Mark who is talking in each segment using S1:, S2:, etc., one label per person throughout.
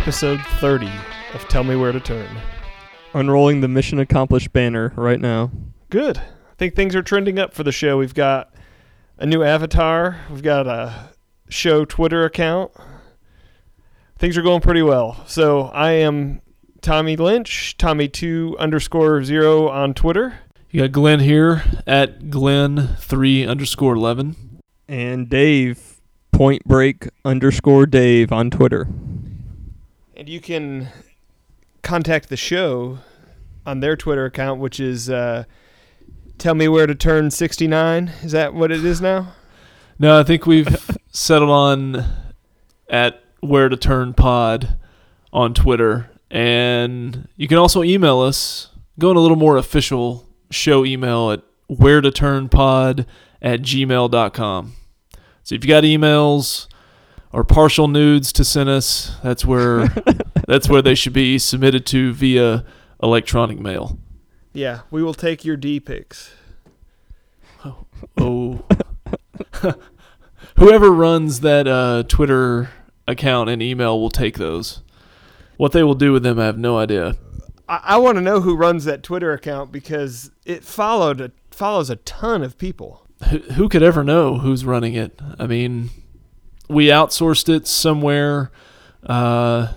S1: episode 30 of Tell Me Where to Turn.
S2: Unrolling the mission accomplished banner right now.
S1: Good. I think things are trending up for the show. We've got a new avatar, we've got a show Twitter account. Things are going pretty well. So I am Tommy Lynch, Tommy2 underscore zero on Twitter.
S3: You got Glenn here at Glenn3 underscore 11.
S2: And Dave, point break underscore Dave on Twitter.
S1: And you can contact the show on their Twitter account, which is uh, Tell Me Where to Turn 69. Is that what it is now?
S3: No, I think we've settled on at Where to Turn Pod on Twitter. And you can also email us, go in a little more official show email at where to turn pod at gmail.com. So if you got emails or partial nudes to send us, that's where that's where they should be submitted to via electronic mail.
S1: Yeah, we will take your D pics.
S3: Oh. Whoever runs that uh, Twitter account and email will take those. What they will do with them, I have no idea.
S1: I, I want to know who runs that Twitter account because it followed a, follows a ton of people.
S3: Who, who could ever know who's running it? I mean, we outsourced it somewhere uh,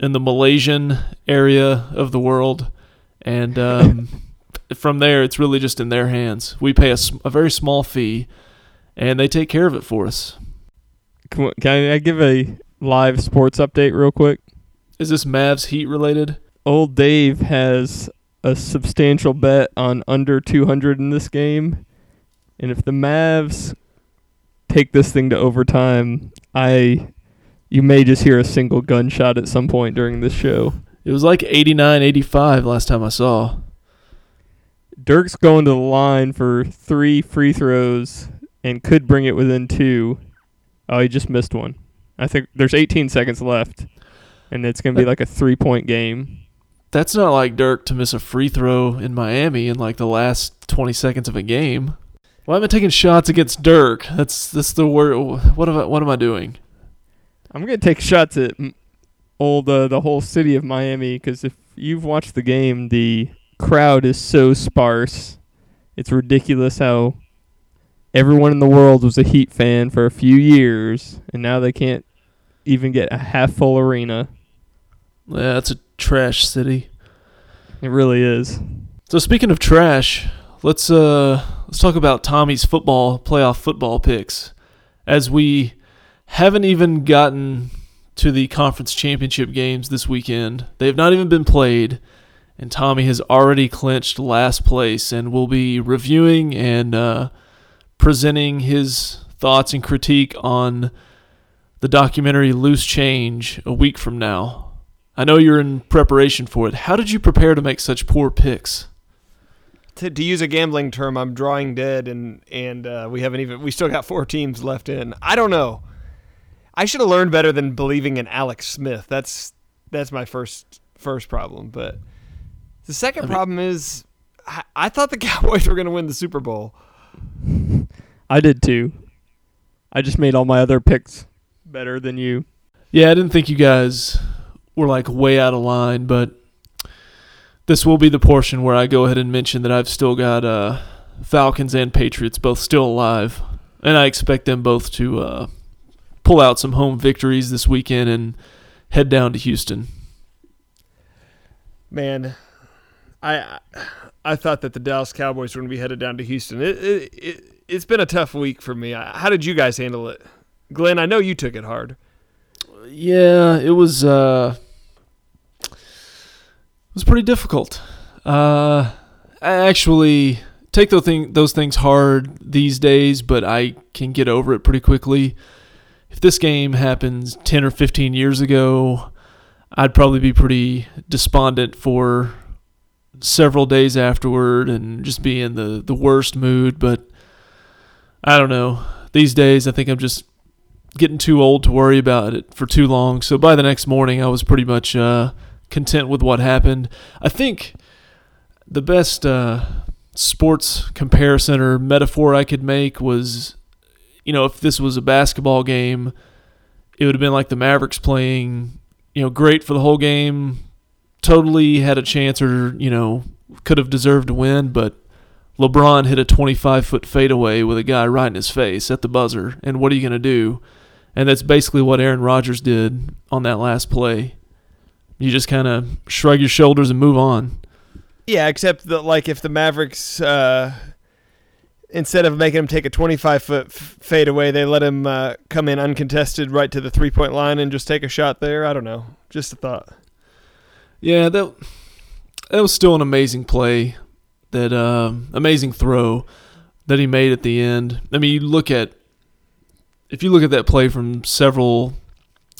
S3: in the Malaysian area of the world, and um, from there, it's really just in their hands. We pay a very small fee, and they take care of it for us.
S2: Can, can I give a live sports update real quick?
S3: Is this Mavs Heat related?
S2: Old Dave has a substantial bet on under 200 in this game. And if the Mavs take this thing to overtime, I you may just hear a single gunshot at some point during this show.
S3: It was like 89, 85 last time I saw.
S2: Dirk's going to the line for three free throws and could bring it within two. Oh, he just missed one. I think there's 18 seconds left, and it's going to be like a three point game.
S3: That's not like Dirk to miss a free throw in Miami in like the last 20 seconds of a game. Why am I taking shots against Dirk? That's that's the word. What am I what am I doing?
S2: I'm going to take shots at old uh, the whole city of Miami because if you've watched the game, the crowd is so sparse. It's ridiculous how everyone in the world was a Heat fan for a few years, and now they can't even get a half full arena.
S3: Yeah, that's a trash city.
S2: It really is.
S3: So speaking of trash, let's uh let's talk about Tommy's football playoff football picks. As we haven't even gotten to the conference championship games this weekend. They have not even been played, and Tommy has already clinched last place and will be reviewing and uh, presenting his thoughts and critique on the documentary Loose Change a week from now. I know you're in preparation for it. How did you prepare to make such poor picks?
S1: To, to use a gambling term, I'm drawing dead, and and uh, we haven't even we still got four teams left in. I don't know. I should have learned better than believing in Alex Smith. That's that's my first first problem. But the second
S3: I mean-
S1: problem is I, I thought the Cowboys were going to win the Super Bowl.
S2: I did too. I just made all my other picks better than you.
S3: Yeah, I didn't think you guys were like way out of line, but this will be the portion where I go ahead and mention that I've still got uh, Falcons and Patriots both still alive, and I expect them both to uh, pull out some home victories this weekend and head down to Houston.
S1: Man, I I thought that the Dallas Cowboys were going to be headed down to Houston. It, it, it it's been a tough week for me. How did you guys handle it, Glenn? I know you took it hard.
S3: Yeah, it was uh it was pretty difficult. Uh I actually take those thing those things hard these days, but I can get over it pretty quickly. If this game happens 10 or 15 years ago, I'd probably be pretty despondent for several days afterward and just be in the the worst mood, but I don't know. These days I think I'm just getting too old to worry about it for too long. So by the next morning, I was pretty much uh, content with what happened. I think the best uh, sports comparison or metaphor I could make was, you know, if this was a basketball game, it would have been like the Mavericks playing, you know, great for the whole game, totally had a chance or, you know, could have deserved to win, but LeBron hit a 25 foot fadeaway with a guy right in his face at the buzzer. And what are you going to do? And that's basically what Aaron Rodgers did on that last play. You just kind of shrug your shoulders and move on.
S1: Yeah, except that like if the Mavericks uh, instead of making him take a 25 foot f- fade away, they let him uh, come in uncontested right to the three point line and just take a shot there. I don't know. Just a thought.
S3: Yeah, that that was still an amazing play. That uh, amazing throw that he made at the end. I mean, you look at if you look at that play from several,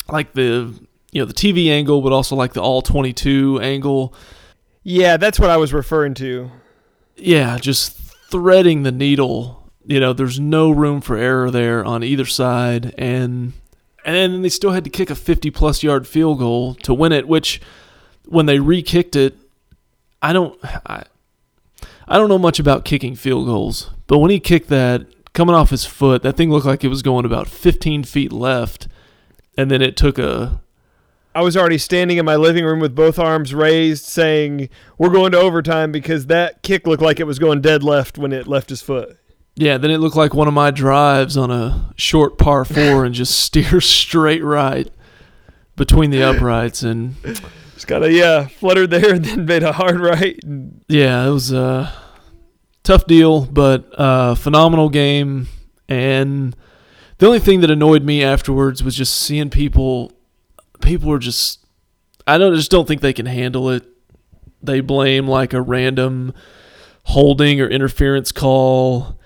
S3: like the you know the TV angle, but also like the all 22 angle.
S1: Yeah, that's what I was referring to.
S3: Yeah, just threading the needle. You know, there's no room for error there on either side, and and then they still had to kick a 50 plus yard field goal to win it. Which, when they re-kicked it, I don't I, I don't know much about kicking field goals, but when he kicked that coming off his foot, that thing looked like it was going about 15 feet left, and then it took a
S1: I was already standing in my living room with both arms raised, saying, We're going to overtime because that kick looked like it was going dead left when it left his foot.
S3: Yeah, then it looked like one of my drives on a short par four and just steer straight right between the uprights. And
S1: just got a, yeah, fluttered there and then made a hard right.
S3: Yeah, it was a tough deal, but uh, phenomenal game. And the only thing that annoyed me afterwards was just seeing people people are just I don't just don't think they can handle it. They blame like a random holding or interference call.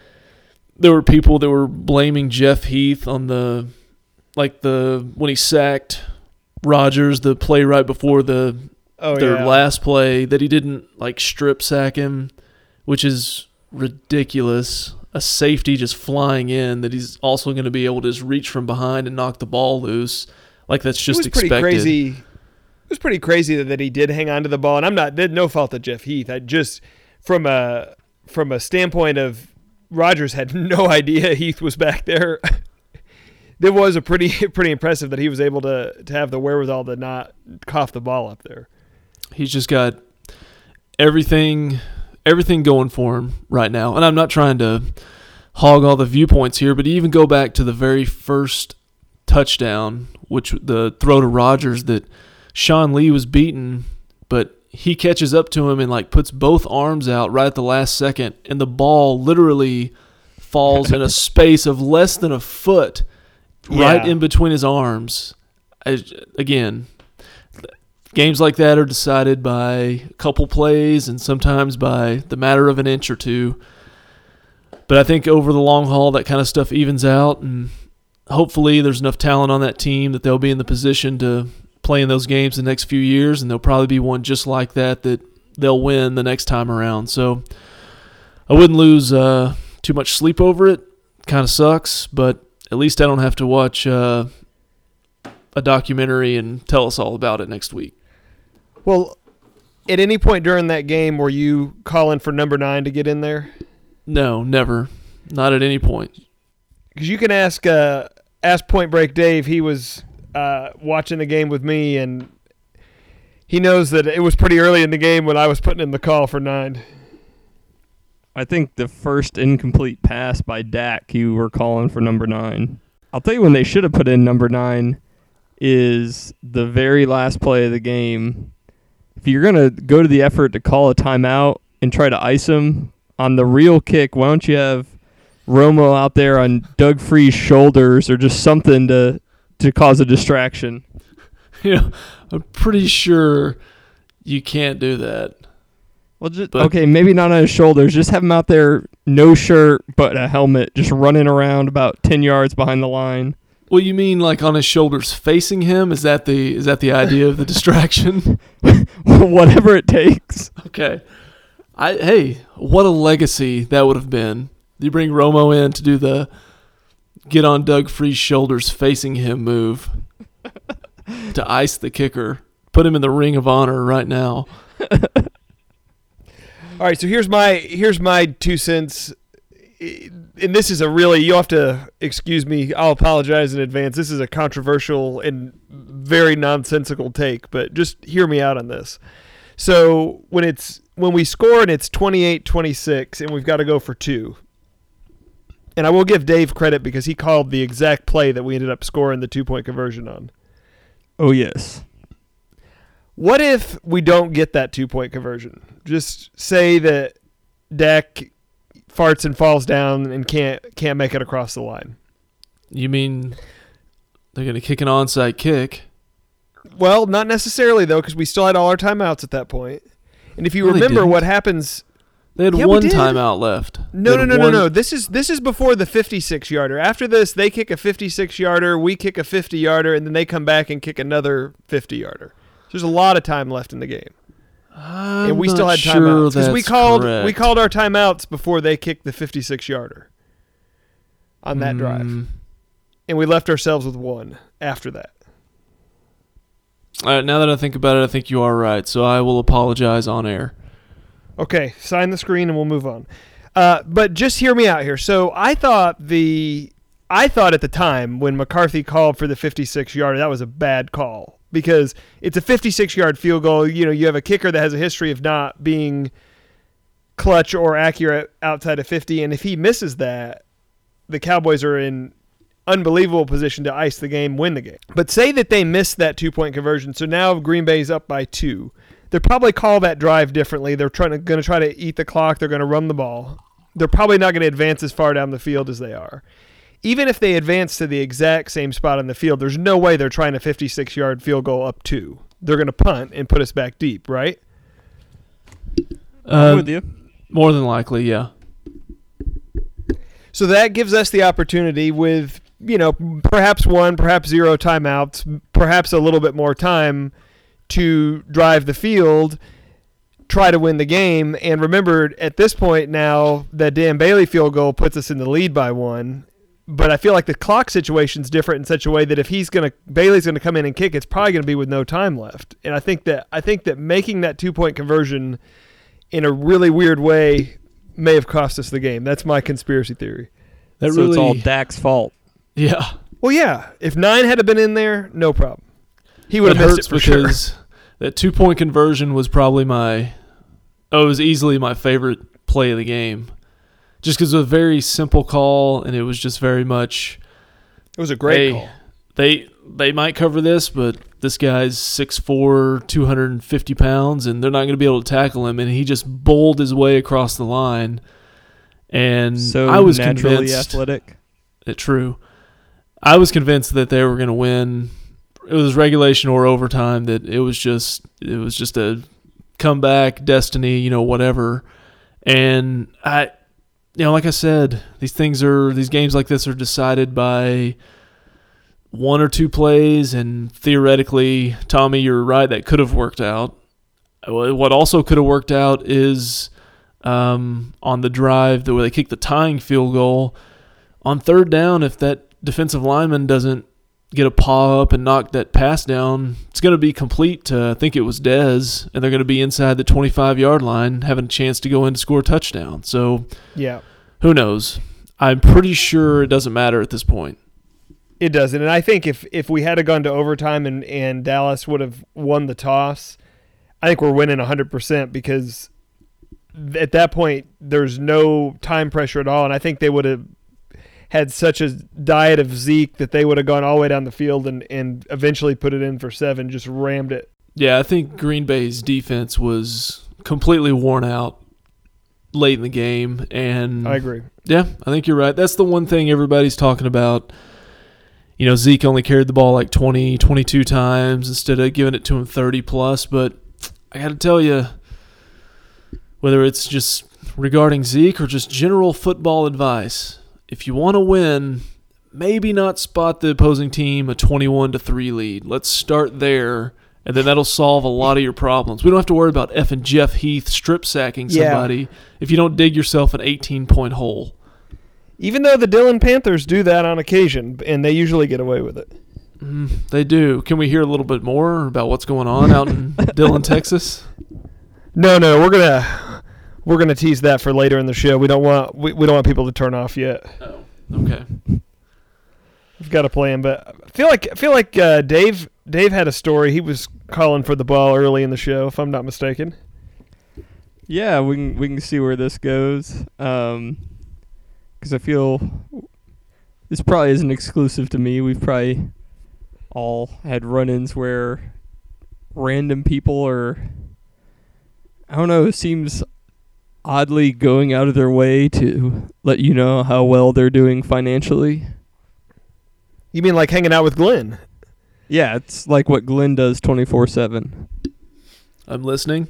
S3: There were people that were blaming Jeff Heath on the like the when he sacked Rodgers the play right before the
S1: oh,
S3: their
S1: yeah.
S3: last play that he didn't like strip sack him, which is ridiculous. A safety just flying in that he's also going to be able to just reach from behind and knock the ball loose. Like that's just
S1: it was
S3: expected.
S1: pretty crazy. It was pretty crazy that, that he did hang on to the ball, and I'm not no fault of Jeff Heath. I just from a from a standpoint of Rodgers had no idea Heath was back there. it was a pretty pretty impressive that he was able to to have the wherewithal to not cough the ball up there.
S3: He's just got everything everything going for him right now. And I'm not trying to hog all the viewpoints here, but even go back to the very first touchdown, which the throw to Rodgers that Sean Lee was beaten, but he catches up to him and like puts both arms out right at the last second, and the ball literally falls in a space of less than a foot right
S1: Yeah.
S3: in between his arms. I, again, games like that are decided by a couple plays and sometimes by the matter of an inch or two. But I think over the long haul, that kind of stuff evens out, and hopefully, there's enough talent on that team that they'll be in the position to play in those games the next few years, and there'll probably be one just like that that they'll win the next time around. So I wouldn't lose uh, too much sleep over it. Kind of sucks, but at least I don't have to watch uh, a documentary and tell us all about it next week.
S1: Well, at any point during that game, were you calling for number nine to get in there?
S3: No, never. Not at any point.
S1: Because you can ask uh, ask Point Break Dave. He was uh, watching the game with me, and he knows that it was pretty early in the game when I was putting in the call for nine.
S2: I think the first incomplete pass by Dak, you were calling for number nine. I'll tell you when they should have put in number nine is the very last play of the game. If you're gonna go to the effort to call a timeout and try to ice him on the real kick, why don't you have Romo out there on Doug Free's shoulders or just something to to cause a distraction?
S3: You know, I'm pretty sure you can't do that.
S2: Well, just,
S3: But-
S2: okay, maybe not on his shoulders. Just have him out there, no shirt but a helmet, just running around about ten yards behind the line.
S3: Well, you mean like on his shoulders facing him? Is that the is that the idea of the distraction?
S2: Whatever it takes.
S3: okay. I hey, what a legacy that would have been. You bring Romo in to do the get on Doug Free's shoulders facing him move to ice the kicker. Put him in the ring of honor right now.
S1: All right, so here's my here's my two cents. and this is a really you have to excuse me. I'll apologize in advance. This is a controversial and very nonsensical take, but just hear me out on this. So when it's when we score and it's 28-26 and we've got to go for two. And I will give Dave credit because he called the exact play that we ended up scoring the two-point conversion on.
S2: Oh yes.
S1: What if we don't get that two-point conversion? Just say that Dak farts and falls down and can't can't make it across the line.
S3: You mean they're going to kick an onside kick?
S1: Well, not necessarily though, because we still had all our timeouts at that point. And if you
S3: No,
S1: remember, what happens?
S3: They had
S1: Yeah,
S3: one timeout left.
S1: No, no, no, no, no. This is this is before the 56 yarder. After this, they kick a 56 yarder, we kick a 50 yarder, and then they come back and kick another 50 yarder. There's a lot of time left in the game,
S3: I'm
S1: and we still had
S3: sure
S1: timeouts because we called we called our timeouts before they kicked the 56 yarder on that drive,
S3: Mm.
S1: and we left ourselves with one after that.
S3: All right, now that I think about it, I think you are right. So I will apologize on air.
S1: Okay, sign the screen and we'll move on. Uh, but just hear me out here. So I thought the I thought at the time when McCarthy called for the 56 yarder that was a bad call because it's a 56 yard field goal. You know, you have a kicker that has a history of not being clutch or accurate outside of 50, and if he misses that, the Cowboys are in unbelievable position to ice the game, win the game. But say that they miss that two point conversion, so now Green Bay's up by two. They'll probably call that drive differently. They're trying to going to try to eat the clock. They're going to run the ball. They're probably not going to advance as far down the field as they are. Even if they advance to the exact same spot on the field, there's no way they're trying a 56 yard field goal up two. They're going to punt and put us back deep, right?
S2: I'm
S3: Uh,
S2: with you.
S3: more than likely, yeah.
S1: So that gives us the opportunity with, you know, perhaps one, perhaps zero timeouts, perhaps a little bit more time to drive the field, try to win the game. And remember, at this point now, that Dan Bailey field goal puts us in the lead by one. But I feel like the clock situation's different in such a way that if he's gonna Bailey's gonna come in and kick, it's probably gonna be with no time left. And I think that I think that making that two point conversion in a really weird way may have cost us the game. That's my conspiracy theory.
S3: That
S2: so
S3: really,
S2: it's all Dak's fault.
S3: yeah.
S1: Well, yeah. If nine had been in there, no problem. He would
S3: It
S1: have missed it for sure.
S3: That two point conversion was probably my, oh, it was easily my favorite play of the game. Just because it was a very simple call and it was just very much
S1: It was a great
S3: hey,
S1: call.
S3: They they might cover this, but this guy's 6'4", 250 pounds, and they're not going to be able to tackle him. And he just bowled his way across the line. And
S2: So
S3: I was
S2: naturally
S3: convinced
S2: athletic.
S3: it true. I was convinced that they were going to win. It was regulation or overtime. That it was just it was just a comeback, destiny, you know, whatever. And I, you know, like I said, these things are these games like this are decided by one or two plays, and theoretically, Tommy, you're right. That could have worked out. What also could have worked out is um, on the drive the way they kicked the tying field goal on third down, if that defensive lineman doesn't get a paw up and knock that pass down, it's going to be complete to, I think it was Dez, and they're going to be inside the 25 yard line having a chance to go in to score a touchdown. So
S1: Yeah,
S3: who knows? I'm pretty sure it doesn't matter at this point.
S1: it doesn't. And I think if if we had gone to overtime and and Dallas would have won the toss, I think we're winning 100% because at that point there's no time pressure at all and I think they would have had such a diet of Zeke that they would have gone all the way down the field and and eventually put it in for 7, just rammed it.
S3: Yeah, I think Green Bay's defense was completely worn out late in the game. And
S1: I agree.
S3: Yeah, I think you're right. That's the one thing everybody's talking about. You know, Zeke only carried the ball like 20, 22 times instead of giving it to him 30 plus. But I got to tell you, whether it's just regarding Zeke or just general football advice, if you want to win, maybe not spot the opposing team a 21 to 3 lead. Let's start there. And then that'll solve a lot of your problems. We don't have to worry about effing Jeff Heath strip sacking
S1: Yeah.
S3: somebody if you don't dig yourself an 18 point hole.
S1: Even though the Dillon Panthers do that on occasion and they usually get away with it.
S3: Mm, they do. Can we hear a little bit more about what's going on out in Dillon, Texas?
S1: No, no, we're gonna we're gonna tease that for later in the show. We don't want we, we don't want people to turn off yet.
S3: Oh, okay.
S1: We've got a plan, but I feel like I feel like uh, Dave Dave had a story. He was calling for the ball early in the show, if I'm not mistaken.
S2: Yeah, we can we can see where this goes. Um 'cause I feel this probably isn't exclusive to me. We've probably all had run-ins where random people are I don't know, it seems oddly going out of their way to let you know how well they're doing financially.
S1: You mean like hanging out with Glenn?
S2: Yeah, it's like what Glenn does 24/7.
S3: I'm listening.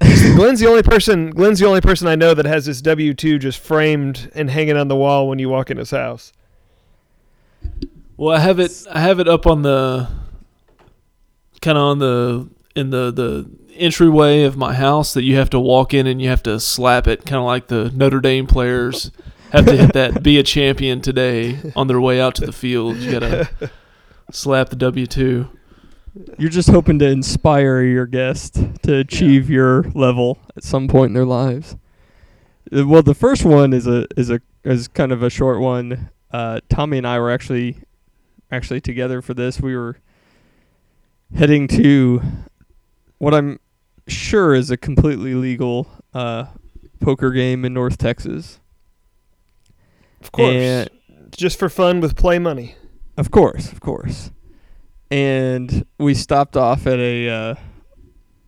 S1: Glenn's the only person. Glenn's the only person I know that has his W two just framed and hanging on the wall when you walk in his house.
S3: Well, I have it. I have it up on the kind of on the in the the entryway of my house that you have to walk in and you have to slap it, kind of like the Notre Dame players have to hit that "Be a champion today" on their way out to the field. You gotta slap the W two.
S2: You're just hoping to inspire your guest to achieve your level at some point in their lives. Uh, Well, the first one is a is a is kind of a short one. Uh, Tommy and I were actually actually together for this. We were heading to what I'm sure is a completely legal uh, poker game in North Texas.
S1: Of course,
S2: And-
S1: just for fun with play money.
S2: Of course, of course. And we stopped off at a uh,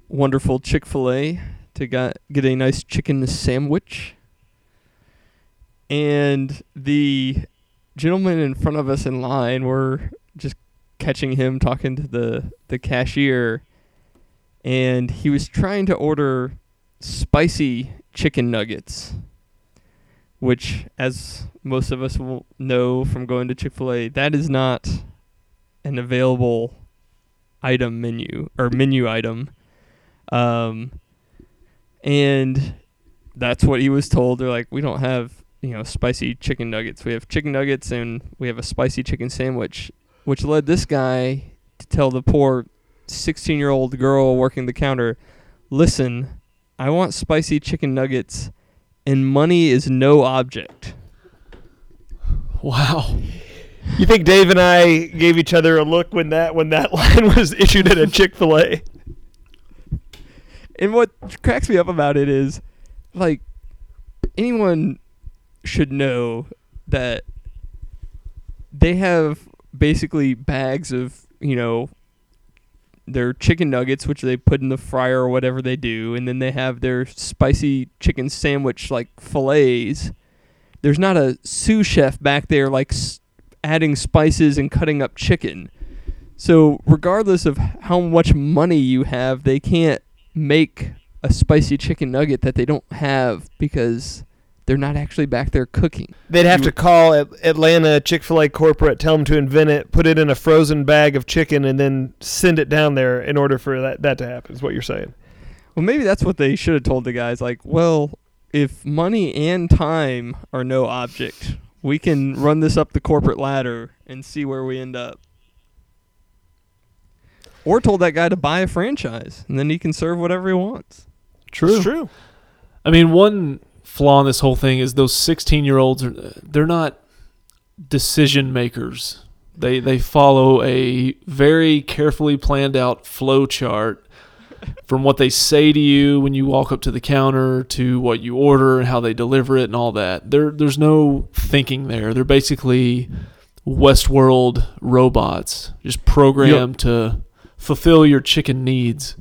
S2: wonderful Chick Fil A to got, get a nice chicken sandwich. And the gentleman in front of us in line were just catching him talking to the the cashier, and he was trying to order spicy chicken nuggets which, as most of us will know from going to Chick fil A, that is not an available item menu or menu item. Um, and that's what he was told. They're like, we don't have, you know, spicy chicken nuggets. We have chicken nuggets and we have a spicy chicken sandwich, which led this guy to tell the poor 16 year old girl working the counter, listen, I want spicy chicken nuggets and money is no object.
S3: Wow.
S1: You think Dave and I gave each other a look when that when that line was issued at a Chick Fil A?
S2: And what cracks me up about it is, like, anyone should know that they have basically bags of, you know, their chicken nuggets, which they put in the fryer or whatever they do, and then they have their spicy chicken sandwich, like fillets. There's not a sous chef back there, like, s- adding spices and cutting up chicken. So, regardless of how much money you have, they can't make a spicy chicken nugget that they don't have because they're not actually back there cooking.
S1: They'd have
S2: You-
S1: to call At- Atlanta Chick Fil A corporate, tell them to invent it, put it in a frozen bag of chicken, and then send it down there in order for that that to happen. Is what you're saying?
S2: Well, maybe that's what they should have told the guys. Like, well, if money and time are no object, we can run this up the corporate ladder and see where we end up. Or told that guy to buy a franchise, and then he can serve whatever he wants. True.
S1: It's true.
S3: I mean, one flaw in this whole thing is those 16 year olds are they're not decision makers. They they follow a very carefully planned out flow chart from what they say to you when you walk up to the counter to what you order and how they deliver it and all that. There there's no thinking there. They're basically Westworld robots, just programmed to fulfill your chicken needs.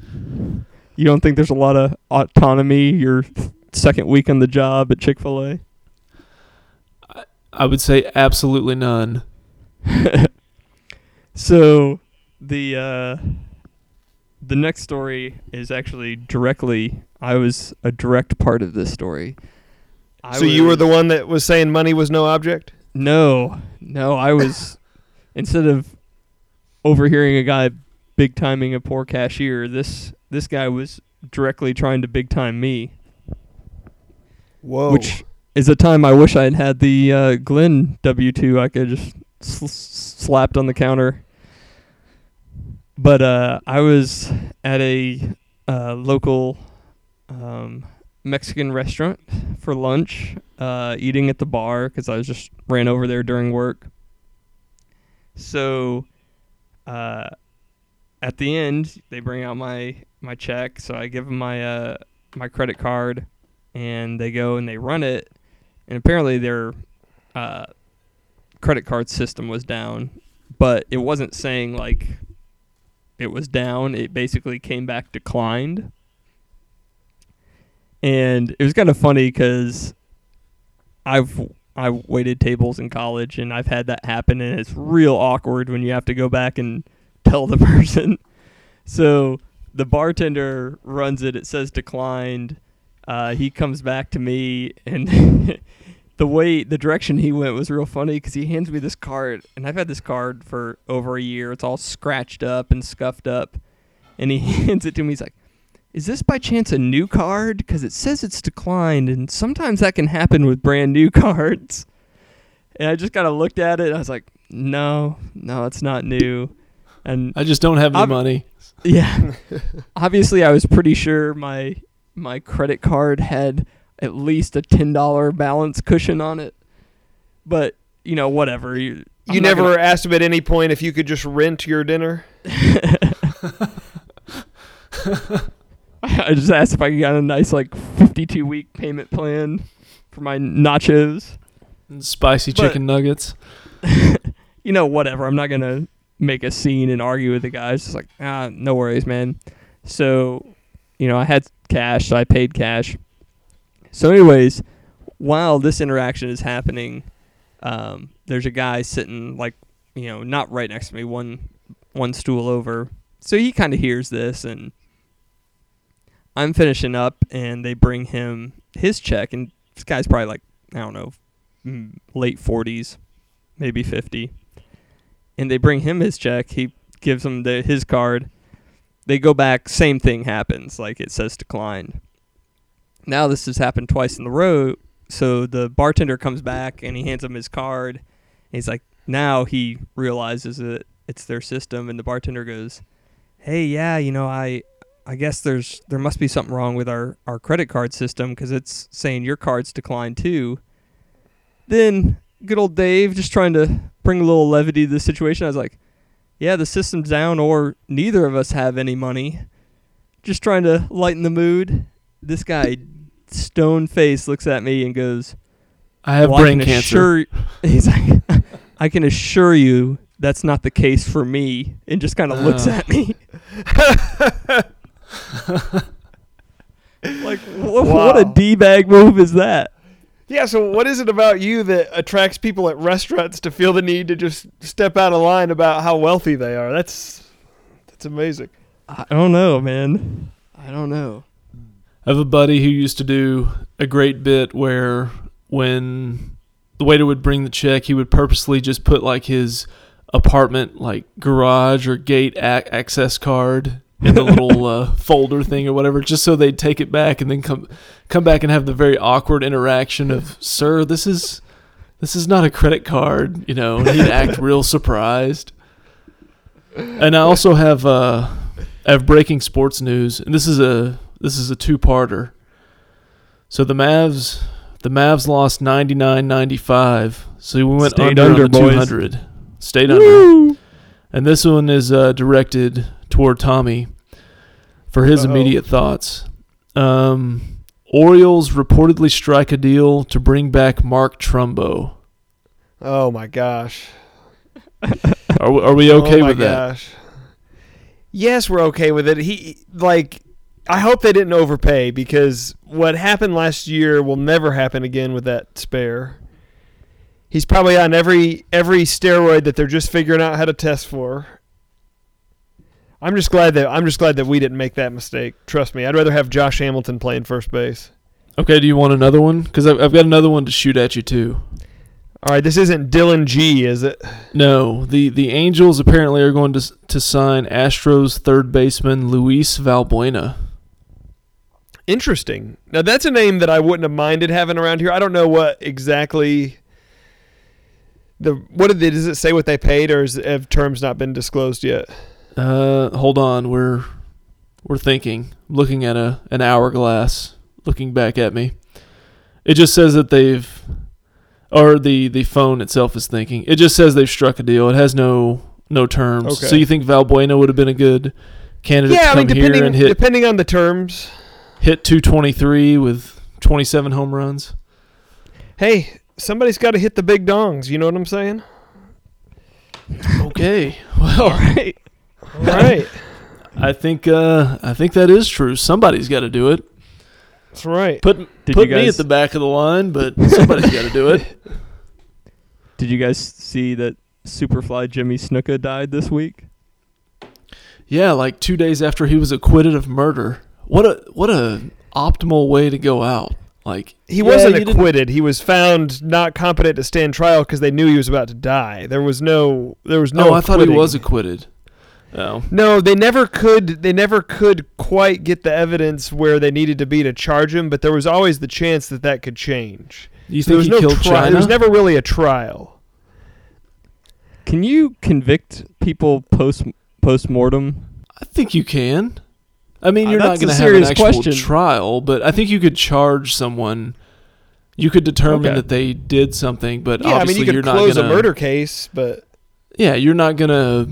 S2: You don't think there's a lot of autonomy your second week on the job at Chick fil A?
S3: I would say absolutely none.
S2: so the uh, the next story is actually directly. I was a direct part of this story. I
S1: so you were the one that was saying money was no object.
S2: No, no. I was instead of overhearing a guy big timing a poor cashier. This this guy was directly trying to big time me,
S1: Whoa.
S2: which is a time I wish I had had the uh, Glenn W two. I could just sl- slapped on the counter. But uh, I was at a uh, local um, Mexican restaurant for lunch, uh, eating at the bar because I was just ran over there during work. So, uh, at the end, they bring out my my check, so I give them my uh, my credit card, and they go and they run it, and apparently their uh, credit card system was down, but it wasn't saying like it was down. It basically came back declined. And it was kind of funny because I've I waited tables in college and I've had that happen and it's real awkward when you have to go back and tell the person. So the bartender runs it. It says declined. Uh, he comes back to me and the way the direction he went was real funny because he hands me this card and I've had this card for over a year. It's all scratched up and scuffed up, and he hands it to me. He's like, "Is this by chance a new card? Because it says it's declined, and sometimes that can happen with brand new cards." And I just kind of looked at it. I was like, "No, no, it's not new." And
S3: I just don't have the
S2: I'm-
S3: money.
S2: yeah. Obviously, I was pretty sure my my credit card had at least a ten dollar balance cushion on it. But you know, whatever. You, I'm
S1: You never
S2: gonna-
S1: asked him at any point if you could just rent your dinner.
S2: I just asked if I could get a nice like fifty two week payment plan for my nachos.
S3: And spicy
S2: But-
S3: chicken nuggets.
S2: you know, whatever. I'm not gonna make a scene and argue with the guys. Just like, ah, no worries, man. So, you know, I had cash, so I paid cash. So, anyways, while this interaction is happening, um, there's a guy sitting like, you know, not right next to me, one one stool over. So he kind of hears this, and I'm finishing up, and they bring him his check, and this guy's probably like, I don't know, mm, late 40s, maybe 50 and they bring him his check. He gives him the his card. They go back, same thing happens. Like it says declined. Now this has happened twice in the row. So the bartender comes back and he hands him his card. He's like, now he realizes that it's their system, and the bartender goes, "Hey, yeah, you know, I, I guess there's there must be something wrong with our our credit card system because it's saying your card's declined too." Then good old Dave just trying to bring a little levity to the situation. I was like, yeah, the system's down, or neither of us have any money. Just trying to lighten the mood. This guy, stone face, looks at me and goes,
S3: I have
S2: "Well, I
S3: brain
S2: can
S3: cancer.
S2: assure-" He's like, I can assure you that's not the case for me. And just kind of looks
S3: Oh.
S2: at me. like, wh- what a D bag move is that?
S1: Yeah, so what is it about you that attracts people at restaurants to feel the need to just step out of line about how wealthy they are? That's that's amazing.
S2: I don't know, man. I don't know.
S3: I have a buddy who used to do a great bit where when the waiter would bring the check, he would purposely just put like his apartment like garage or gate ac- access card in the little uh, folder thing or whatever, just so they'd take it back and then come come back and have the very awkward interaction of, "Sir, this is this is not a credit card," you know. And he'd act real surprised. And I also have uh, I have breaking sports news, and this is a this is a two-parter. So the Mavs the Mavs lost 99-95. So we went
S2: Stayed
S3: under,
S2: under,
S3: the 200. Stayed under. And this one is uh, directed toward Tommy for his
S1: Uh-oh.
S3: immediate thoughts. Um, Orioles reportedly strike a deal to bring back Mark Trumbo.
S1: Oh my gosh.
S3: Are, we- are we okay
S1: oh my
S3: with that?
S1: gosh. Yes, we're okay with it. He like I hope they didn't overpay because what happened last year will never happen again with that spare. He's probably on every every steroid that they're just figuring out how to test for. I'm just glad that I'm just glad that we didn't make that mistake. Trust me, I'd rather have Josh Hamilton playing first base.
S3: Okay, do you want another one? Because I've, I've got another one to shoot at you too.
S1: All right, this isn't Dylan G, is it?
S3: No, the the Angels apparently are going to to sign Astros third baseman Luis Valbuena.
S1: Interesting. Now that's a name that I wouldn't have minded having around here. I don't know what exactly the what did they, does it say what they paid or is, have terms not been disclosed yet?
S3: Uh, hold on, we're we're thinking, looking at a an hourglass. looking back at me. It just says that they've, or the the phone itself is thinking. It just says they've struck a deal. It has no no terms.
S1: Okay.
S3: So you think Valbuena would have been a good candidate
S1: Yeah,
S3: to
S1: I
S3: come
S1: mean,
S3: here and hit
S1: depending on the terms.
S3: hit 223 with 27 home runs?
S1: Hey, somebody's got to hit the big dongs. You know what I'm saying?
S3: Okay. Well,
S2: right.
S1: All right,
S3: I think uh, I think that is true. Somebody's got to do it.
S1: that's right.
S3: Put
S2: Did
S3: put
S2: you
S3: me at the back of the line, but somebody's got to do it.
S2: Did you guys see that Superfly Jimmy Snuka died this week?
S3: Yeah, like two days after he was acquitted of murder. What a what a optimal way to go out. Like
S1: He
S3: yeah,
S1: wasn't
S3: you didn't-
S1: acquitted. He was found not competent to stand trial because they knew he was about to die. There was no. There was no.
S3: No, I thought he was acquitted. Oh,
S1: No, they never could. They never could quite get the evidence where they needed to be to charge him. But there was always the chance that that could change.
S3: you
S1: So there
S3: think
S1: was
S3: he
S1: no
S3: killed
S1: trial.
S3: China?
S1: There was never really a trial.
S2: Can you convict people post post mortem?
S3: I think you can. I mean,
S2: Uh,
S3: you're not going to have an
S2: serious
S3: actual
S2: question.
S3: trial, but I think you could charge someone. You could determine
S2: Okay.
S3: that they did something, but
S1: yeah, I mean,
S3: obviously
S1: you
S3: you're not gonna,
S1: a murder case, but
S3: Yeah, you're not gonna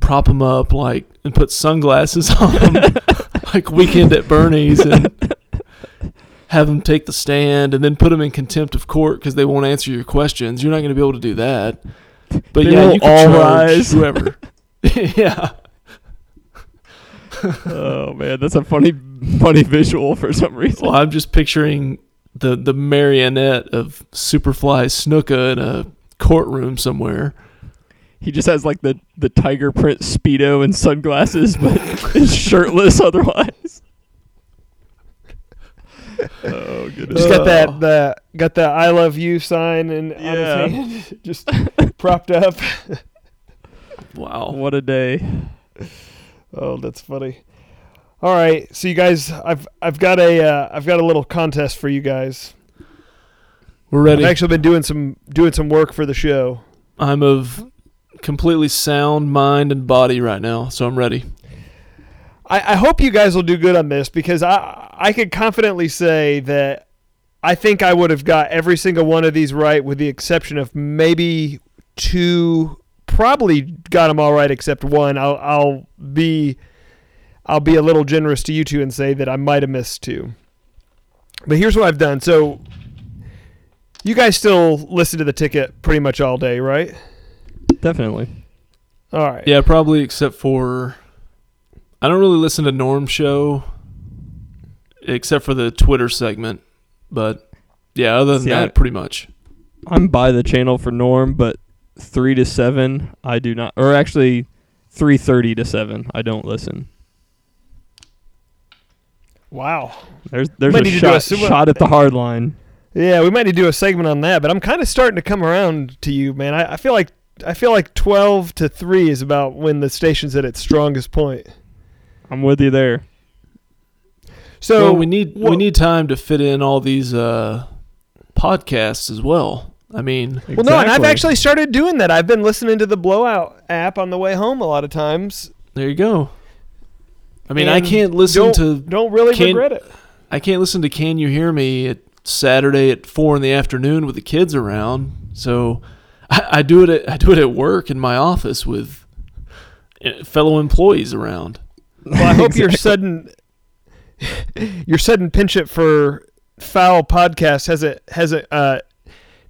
S3: prop them up like and put sunglasses on them like Weekend at Bernie's and have them take the stand and then put them in contempt of court because they won't answer your questions. You're not going to be able to do that. But
S2: They
S3: yeah, you can
S2: all
S3: charge
S2: rise.
S3: whoever. yeah,
S2: oh man, that's a funny funny visual for some reason.
S3: well, I'm just picturing the the marionette of Superfly Snuka in a courtroom somewhere.
S2: He just has like the the tiger print speedo and sunglasses, but is shirtless otherwise. oh goodness!
S1: just got oh. that the got the "I love you" sign and
S2: Yeah.
S1: on his hand, just propped up.
S3: Wow.
S2: What a day!
S1: Oh, that's funny. All right, so you guys, I've I've got a uh, I've got a little contest for you guys.
S3: We're ready.
S1: I've actually been doing some doing some work for the show.
S3: I'm of completely sound mind and body right now, so I'm ready.
S1: I, I hope you guys will do good on this because I I could confidently say that I think I would have got every single one of these right, with the exception of maybe two. Probably got them all right except one. I'll I'll be I'll be a little generous to you two and say that I might have missed two. But here's what I've done. So you guys still listen to the ticket pretty much all day, right?
S2: Definitely.
S1: All right.
S3: Yeah, probably except for I don't really listen to Norm show except for the Twitter segment, but yeah, other than
S2: See, I-
S3: that, pretty much.
S2: I'm by the channel for Norm, but three to seven, I do not. Or actually, three thirty to seven, I don't listen.
S1: Wow.
S2: There's there's a
S1: need to do a
S2: shot, shot at the hard line.
S1: Yeah, we might need to do a segment on that, but I'm kind of starting to come around to you, man. I, I feel like I feel like 12 to 3 is about when the station's at its strongest point.
S2: I'm with you there.
S1: So
S3: well, we need we need time to fit in all these uh, podcasts as well. I mean,
S1: Well, no, and I've actually started doing that. I've been listening to the Blowout app on the way home a lot of times.
S3: there you go. I mean, I can't listen
S1: don't,
S3: to
S1: Don't really
S3: Can-
S1: regret it.
S3: I can't listen to Can You Hear Me at Saturday at four in the afternoon with the kids around. So I, I do it. At, I do it at work in my office with uh, fellow employees around.
S1: Well, I hope your sudden your sudden penchant for foul podcast hasn't hasn't uh,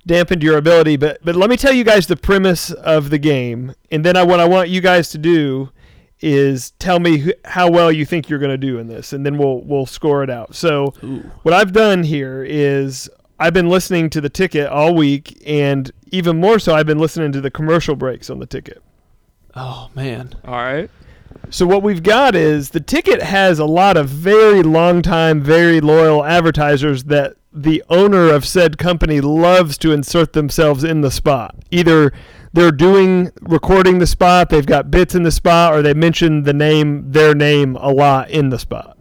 S1: dampened your ability. But but let me tell you guys the premise of the game, and then I, what I want you guys to do is tell me who, how well you think you're going to do in this, and then we'll we'll score it out. So
S3: Ooh.
S1: what I've done here is I've been listening to the ticket all week, and even more so, I've been listening to the commercial breaks on the ticket.
S3: Oh man.
S2: All right.
S1: So what we've got is the ticket has a lot of very long time, very loyal advertisers that the owner of said company loves to insert themselves in the spot. Either they're doing recording the spot, they've got bits in the spot, or they mention the name their name a lot in the spot.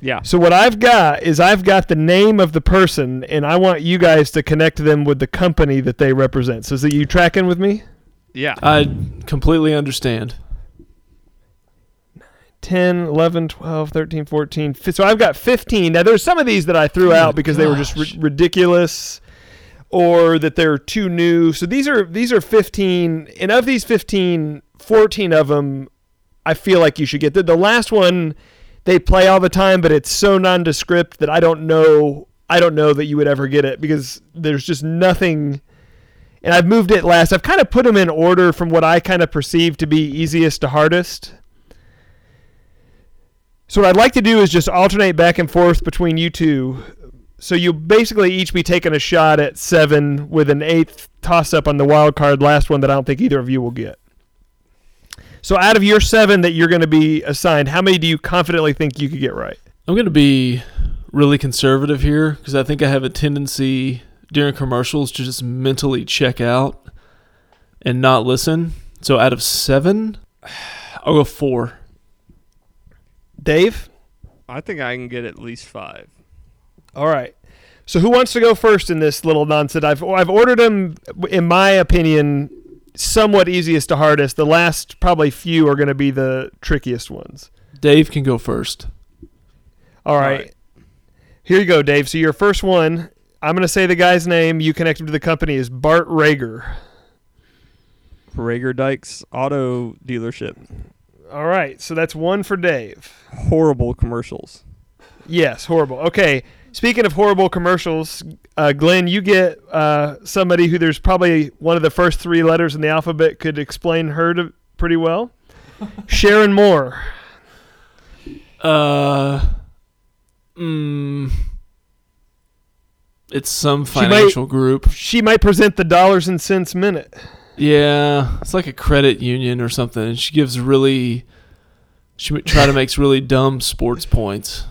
S2: Yeah.
S1: So what I've got is I've got the name of the person and I want you guys to connect them with the company that they represent. So is it you tracking with me?
S2: Yeah.
S3: I completely understand.
S1: 10, 11, 12, 13, 14. fi- So I've got 15. Now, there's some of these that I threw
S3: Oh
S1: out because they were just
S3: gosh.
S1: ri- ridiculous or that they're too new. So these are these are 15. And of these 15, 14 of them I feel like you should get. The, the last one they play all the time, but it's so nondescript that I don't know I don't know that you would ever get it because there's just nothing and I've moved it last. I've kind of put them in order from what I kind of perceive to be easiest to hardest. So what I'd like to do is just alternate back and forth between you two. So you'll basically each be taking a shot at seven with an eighth toss up on the wild card last one that I don't think either of you will get. So out of your seven that you're going to be assigned, how many do you confidently think you could get right?
S3: I'm going to be really conservative here because I think I have a tendency during commercials to just mentally check out and not listen. So out of seven, I'll go four.
S1: Dave?
S2: I think I can get at least five.
S1: All right. So who wants to go first in this little nonsense? I've I've ordered them, in my opinion, somewhat easiest to hardest. The last probably few are going to be the trickiest ones.
S3: Dave can go first.
S1: All right.
S2: right.
S1: Here you go, Dave. So your first one, I'm going to say the guy's name. You connect him to the company is Bart Reagor.
S2: Reagor Dykes Auto Dealership.
S1: All right. So that's one for Dave.
S2: Horrible commercials.
S1: Yes, horrible. Okay. Speaking of horrible commercials, uh, Glenn, you get uh, somebody who there's probably one of the first three letters in the alphabet could explain her to pretty well. Sharon Moore.
S3: Uh, mm, it's some
S1: She might-
S3: financial group.
S1: She might present the dollars and cents minute.
S3: Yeah, it's like a credit union or something. And she gives really, she try to makes really dumb sports points.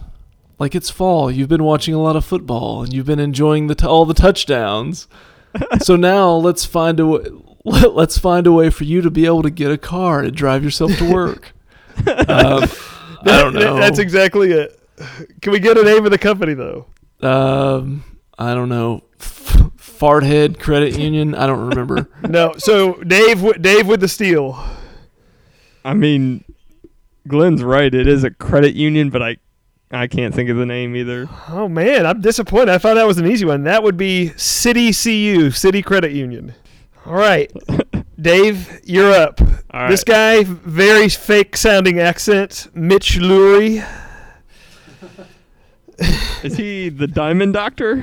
S3: Like it's fall, you've been watching a lot of football and you've been enjoying the t- all the touchdowns. so now let's find a w- let, let's find a way for you to be able to get a car and drive yourself to work. um, I don't know.
S1: That's exactly it. Can we get a name of the company though?
S3: um, I don't know. F- Farthead Credit Union. I don't remember.
S1: No. So Dave, Dave with the steel.
S2: I mean, Glenn's right. It is a credit union, but I, I can't think of the name either.
S1: Oh man, I'm disappointed. I thought that was an easy one. That would be City CU, City Credit Union. All right, Dave, you're up.
S2: All right.
S1: This guy, very fake sounding accent, Mitch Lurie.
S2: Is he the Diamond Doctor?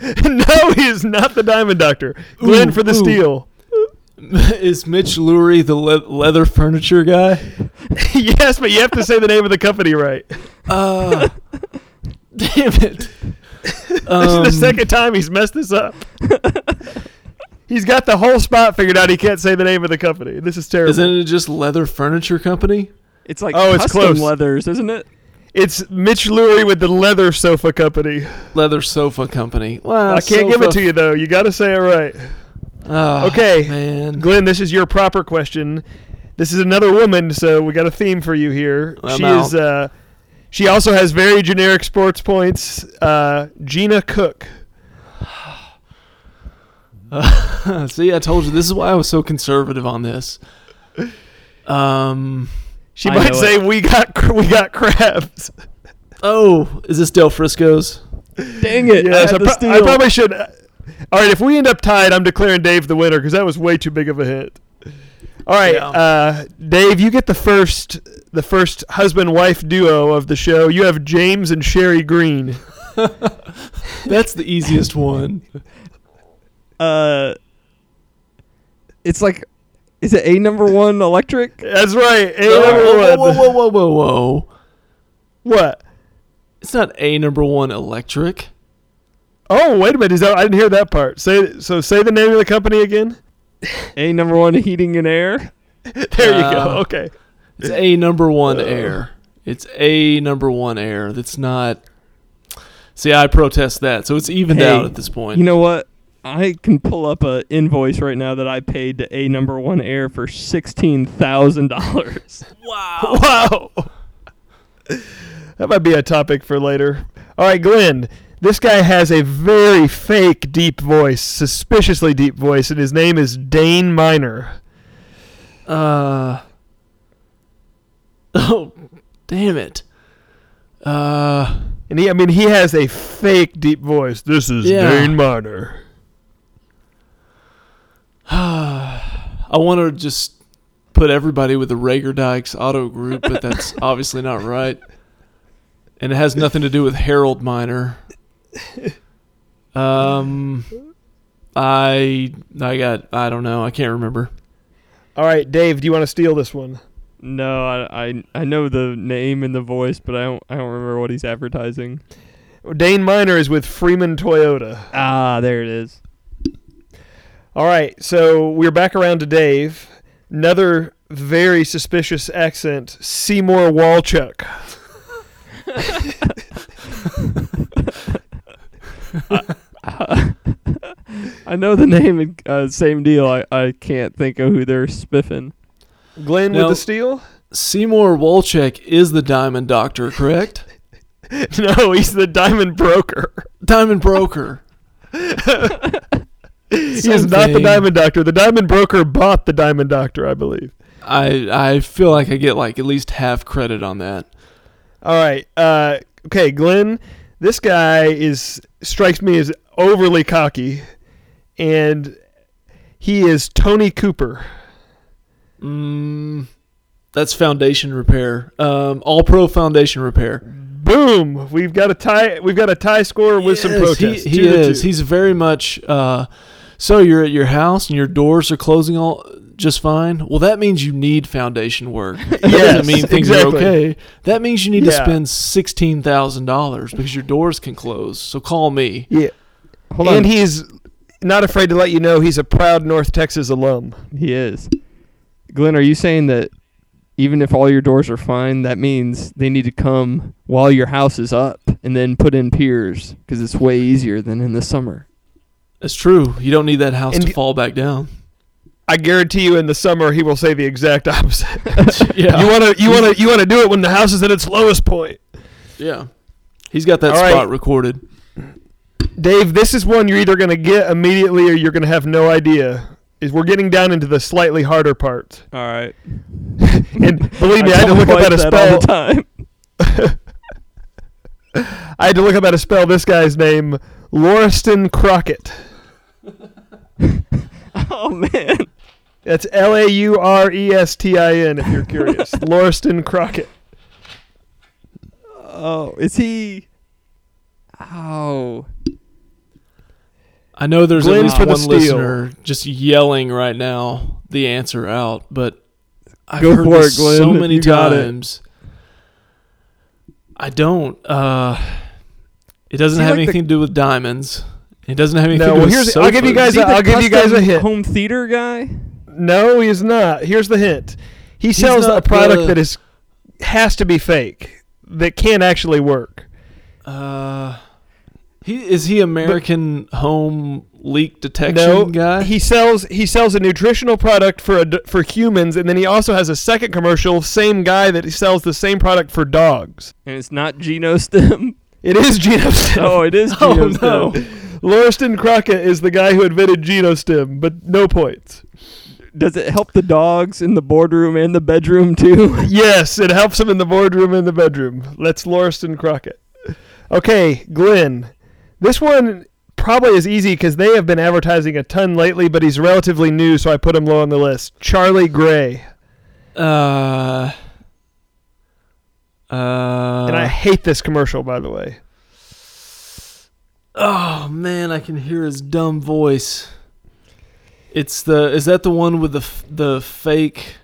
S1: no, he is not the Diamond Doctor. Glenn
S3: Ooh,
S1: for the
S3: ooh.
S1: steal.
S3: Is Mitch Lurie the le- leather furniture guy?
S1: yes, but you have to say the name of the company right.
S3: Uh, damn it.
S1: This is
S3: Um,
S1: the second time he's messed this up. he's got the whole spot figured out. He can't say the name of the company. This is terrible.
S3: Isn't it just leather furniture company?
S2: It's like
S1: Oh, it's
S2: custom
S1: close.
S2: leathers, isn't it?
S1: It's Mitch Lurie with the leather sofa company.
S3: Leather sofa company. Wow,
S1: I can't give it to you though. You got to say it right.
S3: Oh,
S1: Okay.
S3: man.
S1: Glenn, this is your proper question. This is another woman, so we got a theme for you here.
S3: I'm
S1: she
S3: out.
S1: is. Uh, she also has very generic sports points. Uh, Gina Cook.
S3: See, I told you this is why I was so conservative on this. Um.
S1: She
S2: I
S1: might
S2: know
S1: say we got cr- we got crabs.
S3: Oh, is this Del Frisco's?
S2: Dang it! I
S1: Yes, I,
S2: had the
S1: pro- I probably should. All right, if we end up tied, I'm declaring Dave the winner because that was way too big of a hit. All right,
S3: Yeah.
S1: uh, Dave, you get the first the first husband wife duo of the show. You have James and Sherry Green.
S3: That's the easiest one.
S2: uh, it's like, is it a number one electric?
S1: That's right. A
S3: whoa,
S1: number
S3: whoa,
S1: one.
S3: whoa, whoa, whoa, whoa, whoa!
S1: What?
S3: It's not a number one electric.
S1: Oh, wait a minute. Is that, I didn't hear that part. Say so. Say the name of the company again.
S2: A number one heating and air.
S1: There you go.
S3: Uh,
S1: Okay.
S3: It's a number one air. It's a number one air. That's not. See, I protest that. So it's evened
S2: Hey,
S3: out at this point.
S2: You know what? I can pull up a invoice right now that I paid to a number one air for sixteen thousand dollars.
S3: wow.
S1: Wow. That might be a topic for later. All right, Glenn. This guy has a very fake deep voice, suspiciously deep voice, and his name is Dane Miner.
S3: Uh. Oh, Damn it. Uh,
S1: And he, I mean, he has a fake deep voice. This is
S3: Yeah.
S1: Dane Miner.
S3: I want to just put everybody with the Reagor Dykes auto group, but that's obviously not right. And it has nothing to do with Harold Miner. Um, I I got I don't know I can't remember.
S1: All right, Dave, do you want to steal this one?
S2: No, I, I I know the name and the voice, but I don't I don't remember what he's advertising.
S1: Dane Miner is with Freeman Toyota.
S2: Ah, there it is.
S1: All right, so we're back around to Dave. Another very suspicious accent, Seymour Walchuk.
S2: I know the name. and, Uh, same deal. I, I can't think of who they're spiffing.
S1: Glenn
S3: No.
S1: with the steel?
S3: Seymour Wolchek is the Diamond Doctor, correct?
S1: no, he's the diamond broker.
S3: Diamond Broker.
S1: he is not the diamond doctor. The diamond broker bought the diamond doctor, I believe.
S3: I I feel like I get like at least half credit on that.
S1: All right. Uh, okay, Glenn. This guy is strikes me as overly cocky, and he is Tony Cooper.
S3: Mm, that's foundation repair. Um, all pro foundation repair.
S1: Boom! We've got a tie. We've got a tie score with some
S3: Yes,
S1: protests.
S3: He, he is. He's very much. Uh, so you're at your house and your doors are closing all just fine. Well, that means you need foundation work. That
S1: Yes,
S3: doesn't mean things
S1: exactly.
S3: are okay. That means you need to spend sixteen thousand dollars because your doors can close. So call me.
S1: yeah,
S2: Hold
S1: and
S2: on.
S1: he's not afraid to let you know he's a proud North Texas alum.
S2: He is. Glenn, are you saying that even if all your doors are fine, that means they need to come while your house is up and then put in piers because it's way easier than in the summer?
S3: It's true. You don't need that house
S1: And
S3: to
S1: y-
S3: fall back down.
S1: I guarantee you, in the summer, he will say the exact opposite.
S3: yeah.
S1: You want to, you want to, you want to do it when the house is at its lowest point.
S3: yeah. He's got that
S1: All right.
S3: spot recorded.
S1: Dave, this is one you're either going to get immediately or you're going to have no idea. Is we're getting down into the slightly harder part.
S2: All right.
S1: And believe me, I, had to look up how to
S2: that all the
S1: spell.
S2: time.
S1: I had to look up how to spell this guy's name, Laurestin Crockett.
S2: Oh man.
S1: That's L A U R E S T I N. If you're curious, Laurestin Crockett.
S2: Oh, is he? Oh,
S3: I know there's
S1: Glenn
S3: at least
S1: for the
S3: one listener just yelling right now the answer out, but I've
S2: Go
S3: heard
S2: for
S3: this
S2: it, Glenn.
S3: so many
S2: You
S3: times. I don't. Uh, it doesn't
S2: See,
S3: have
S2: like the-
S3: anything to do with diamonds. It doesn't have anything
S1: No,
S3: to do
S1: well,
S3: with
S1: here's- I'll give you guys
S2: Is he
S1: a-
S2: the
S1: I'll give you guys a hint.
S2: Home theater guy.
S1: No, he's not. Here's the hint. He sells a product
S3: the-
S1: that is has to be fake that can't actually work.
S3: Uh, he is he American home leak detection
S1: No,
S3: guy?
S1: he sells he sells a nutritional product for a d for humans, and then he also has a second commercial. Same guy that sells the same product for dogs.
S2: And it's not GenoStem.
S1: It is GenoStim.
S2: oh, it is
S3: Oh,
S2: GenoStem.
S3: no.
S1: Laurestin Crockett is the guy who invented GenoStim, but no points.
S2: Does it help the dogs in the boardroom and the bedroom too?
S1: Yes, it helps them in the boardroom and the bedroom. Let's Laurestin Crockett. Okay, Glenn. This one probably is easy because they have been advertising a ton lately, but he's relatively new, so I put him low on the list. Charlie Gray.
S3: uh, uh,
S1: and I hate this commercial, by the way.
S3: Oh man, I can hear his dumb voice. It's the is that the one with the the fake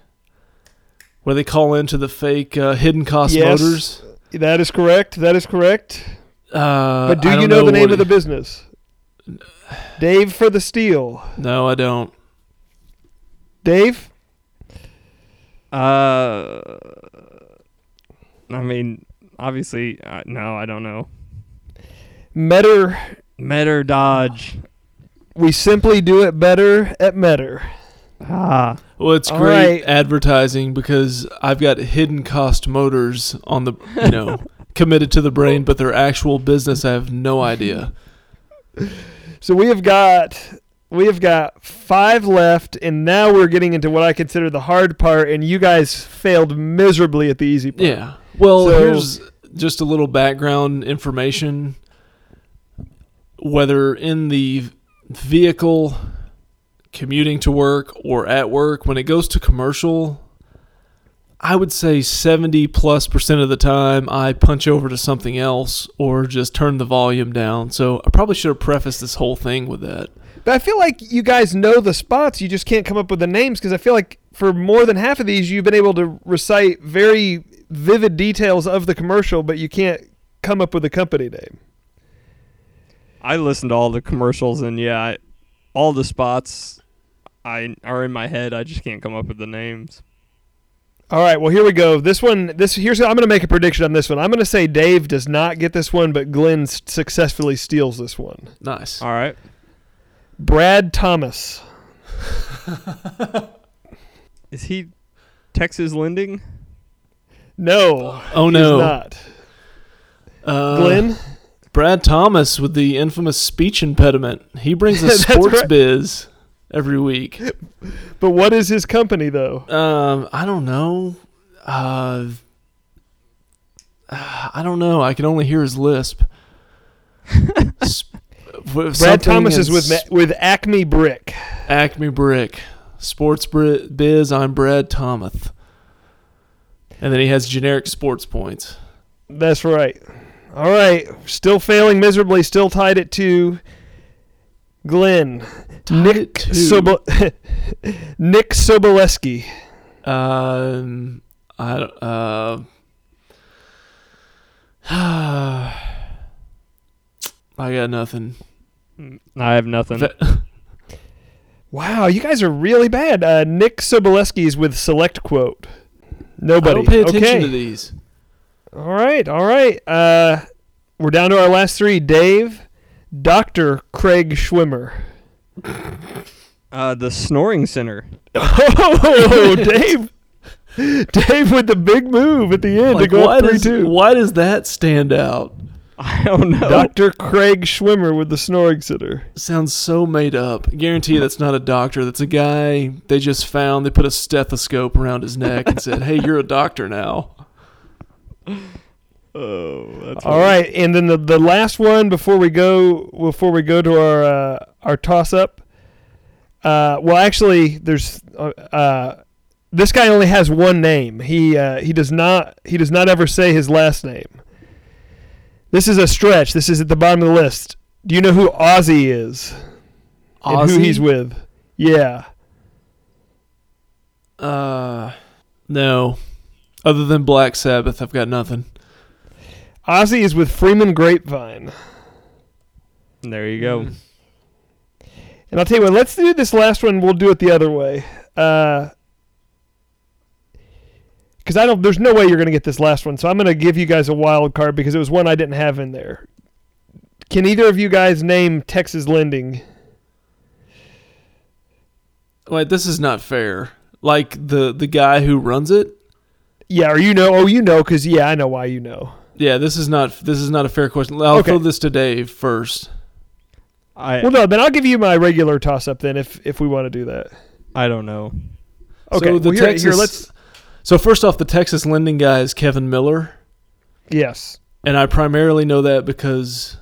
S3: where they call into the fake uh, hidden cost
S1: Yes.
S3: motors?
S1: That is correct. That is correct.
S3: Uh,
S1: But do you
S3: don't
S1: know, the name
S3: what
S1: of the business? Dave for the Steel.
S3: No, I don't.
S1: Dave?
S2: Uh, I mean, obviously, uh, no, I don't know.
S1: Meador.
S2: Meador Dodge.
S1: We simply do it better at Meador.
S2: Ah,
S3: Well, it's
S1: All
S3: great
S1: right.
S3: advertising because I've got hidden cost motors on the, you know, committed to the brain, but their actual business, I have no idea.
S1: So we have got we have got five left, and now we're getting into what I consider the hard part, and you guys failed miserably at the easy part.
S3: Yeah. Well,
S1: So-
S3: here's just a little background information. Whether in the vehicle, commuting to work, or at work, when it goes to commercial, I would say 70 plus percent of the time I punch over to something else or just turn the volume down. So I probably should have prefaced this whole thing with that.
S1: But I feel like you guys know the spots. You just can't come up with the names because I feel like for more than half of these, you've been able to recite very vivid details of the commercial, but you can't come up with a company name.
S2: I listened to all the commercials and yeah, I, all the spots I are in my head. I just can't come up with the names.
S1: All right, well here we go. This one, this here's I'm going to make a prediction on this one. I'm going to say Dave does not get this one, but Glenn s- successfully steals this one.
S3: Nice.
S2: All right.
S1: Brad Thomas.
S2: Is he Texas Lending?
S1: No,
S3: Oh
S1: he's
S3: no.
S1: not.
S3: Uh,
S1: Glenn.
S3: Brad Thomas with the infamous speech impediment. He brings
S1: That's
S3: sports
S1: right.
S3: biz every week.
S1: But what is his company though?
S3: Um, I don't know. Uh, I don't know. I can only hear his lisp. Sp-
S1: Brad Thomas is with with Acme Brick.
S3: Acme Brick. Sports biz. I'm Brad Thomas. And then he has generic sports points.
S1: That's right. All right, still failing miserably. Still tied at two. Glenn.
S3: Tied
S1: Nick
S3: at.
S1: Sobo- Nick Soboleski.
S3: Um, I don't- uh, I got nothing.
S2: I have nothing.
S3: Ve-
S1: Wow, you guys are really bad. Uh, Nick Soboleski is with Select Quote.
S3: I
S1: Nobody.
S3: don't pay attention
S1: okay.
S3: to these.
S1: All right, all right. Uh, we're down to our last three. Dave, Doctor Craig Schwimmer.
S2: Uh, the Snoring Center.
S1: Oh, Dave. Dave with the big move at the end
S3: Like,
S1: to go
S3: why
S1: up three
S3: does
S1: two.
S3: why does that stand out?
S2: I don't know.
S1: Doctor Craig Schwimmer with the snoring center.
S3: Sounds so made up. Guarantee that's not a doctor. That's a guy they just found. They put a stethoscope around his neck and said, "Hey, you're a doctor now."
S2: Oh, that's
S1: All right, and then the, the last one before we go before we go to our uh, our toss up. Uh, well, actually, there's uh, uh, this guy only has one name. He uh, he does not he does not ever say his last name. This is a stretch. This is at the bottom of the list. Do you know who Ozzy is and who he's with? Yeah.
S3: Uh, no. Other than Black Sabbath, I've got nothing.
S1: Ozzy is with Freeman Grapevine.
S2: There you go.
S3: Mm.
S1: And I'll tell you what, let's do this last one. We'll do it the other way. Because I don't, there's no way you're going to get this last one. So I'm going to give you guys a wild card because it was one I didn't have in there. Can either of you guys name Texas Lending?
S3: Wait, this is not fair. Like the the guy who runs it.
S1: Yeah, or you know? Oh, you know, because yeah, I know why you know.
S3: Yeah, this is not this is not a fair question. I'll
S1: Okay.
S3: throw this to Dave first.
S2: I
S1: Well, no, then I'll give you my regular toss up then if if we want to do that.
S2: I don't know.
S1: Okay,
S3: So the
S1: well, here,
S3: Texas,
S1: here, let's.
S3: So first off, the Texas lending guy is Kevin Miller,
S1: Yes.
S3: and I primarily know that because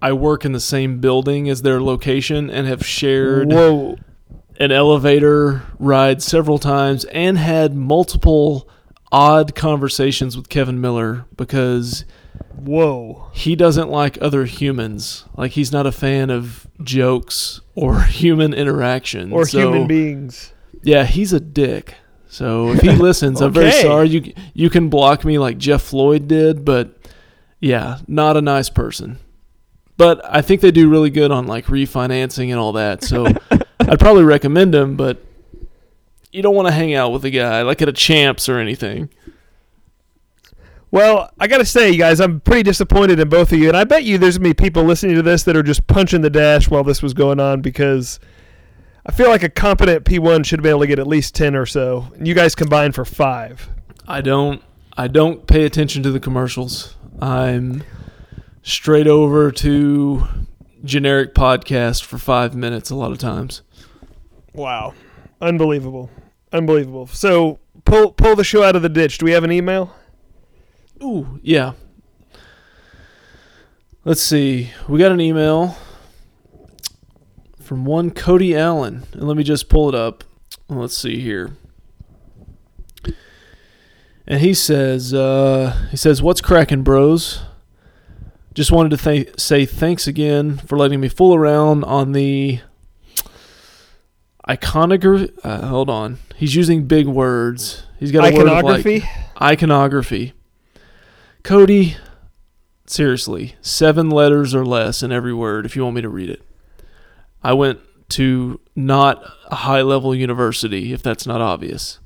S3: I work in the same building as their location and have shared
S1: Whoa.
S3: An elevator ride several times and had multiple odd conversations with Kevin Miller because
S1: Whoa.
S3: he doesn't like other humans. Like he's not a fan of jokes or human interaction
S1: Or
S3: So,
S1: human beings.
S3: Yeah, he's a dick. So if he listens, I'm very sorry. You you can block me like Jeff Floyd did, but yeah, not a nice person. But I think they do really good on like refinancing and all that. So I'd probably recommend him, but you don't want to hang out with a guy like at a champs or anything.
S1: Well, I got to say, you guys, I'm pretty disappointed in both of you. And I bet you there's going to be people listening to this that are just punching the dash while this was going on because I feel like a competent P1 should be able to get at least 10 or so. And you guys combined for five.
S3: I don't I don't pay attention to the commercials. I'm straight over to generic podcast for 5 minutes a lot of times.
S1: Wow. Unbelievable. Unbelievable. So pull pull the show out of the ditch. Do we have an email?
S3: Ooh, yeah. Let's see. We got an email from one Cody Allen, and let me just pull it up. Let's see here. And he says, uh, he says, "What's cracking, bros? Just wanted to th- say thanks again for letting me fool around on the iconography. Uh, hold on, he's using big words. He's got a word like,
S1: Iconography.
S3: iconography. Cody, seriously, seven letters or less in every word if you want me to read it. I went to not a high level university, if that's not obvious.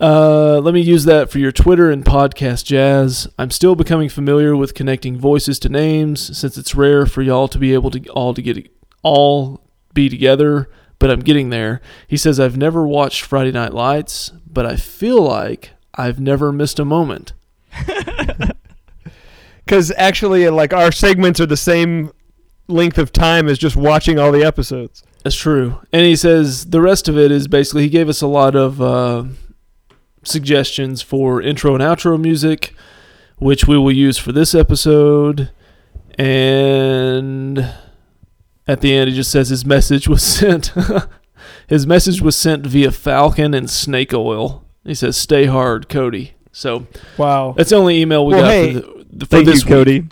S3: Uh, let me use that for your Twitter and podcast jazz. I'm still becoming familiar with connecting voices to names since it's rare for y'all to be able to all to get all be together, but I'm getting there. He says I've never watched Friday Night Lights, but I feel like I've never missed a moment.
S1: Because actually, like our segments are the same length of time as just watching all the episodes.
S3: That's true. And he says the rest of it is basically he gave us a lot of uh, suggestions for intro and outro music, which we will use for this episode. And at the end, he just says his message was sent. his message was sent via Falcon and Snake Oil. He says, "Stay hard, Cody." So
S1: Wow.
S3: that's the only email we
S1: Well,
S3: got
S1: hey,
S3: for, the, for
S2: Thank
S3: this
S2: you, Cody.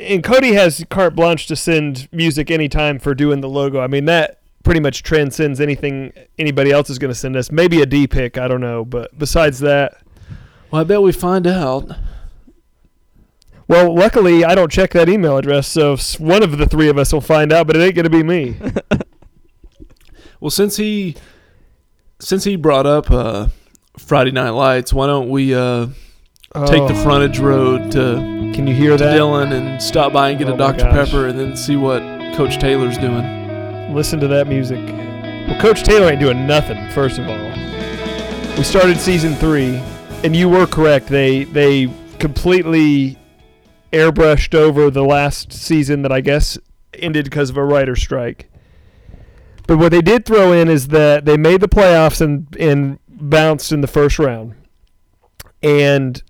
S1: and Cody has carte blanche to send music anytime for doing the logo. I mean that pretty much transcends anything anybody else is going to send us. Maybe a D pick, I don't know, but besides that,
S3: Well, I bet we find out.
S1: well, luckily I don't check that email address, so one of the three of us will find out, but it ain't going to be me.
S3: Well, since he since he brought up uh, Friday Night Lights, why don't we uh, take the
S1: Oh,
S3: frontage road to,
S1: Can you hear
S3: to
S1: that?
S3: Dillon and stop by and get
S1: Oh
S3: a Dr. Pepper, and then see what Coach Taylor's doing.
S1: Listen to that music. Well, Coach Taylor ain't doing nothing. First of all, we started season three, and you were correct. They they completely airbrushed over the last season that I guess ended because of a writer strike. But what they did throw in is that they made the playoffs and and bounced in the first round. And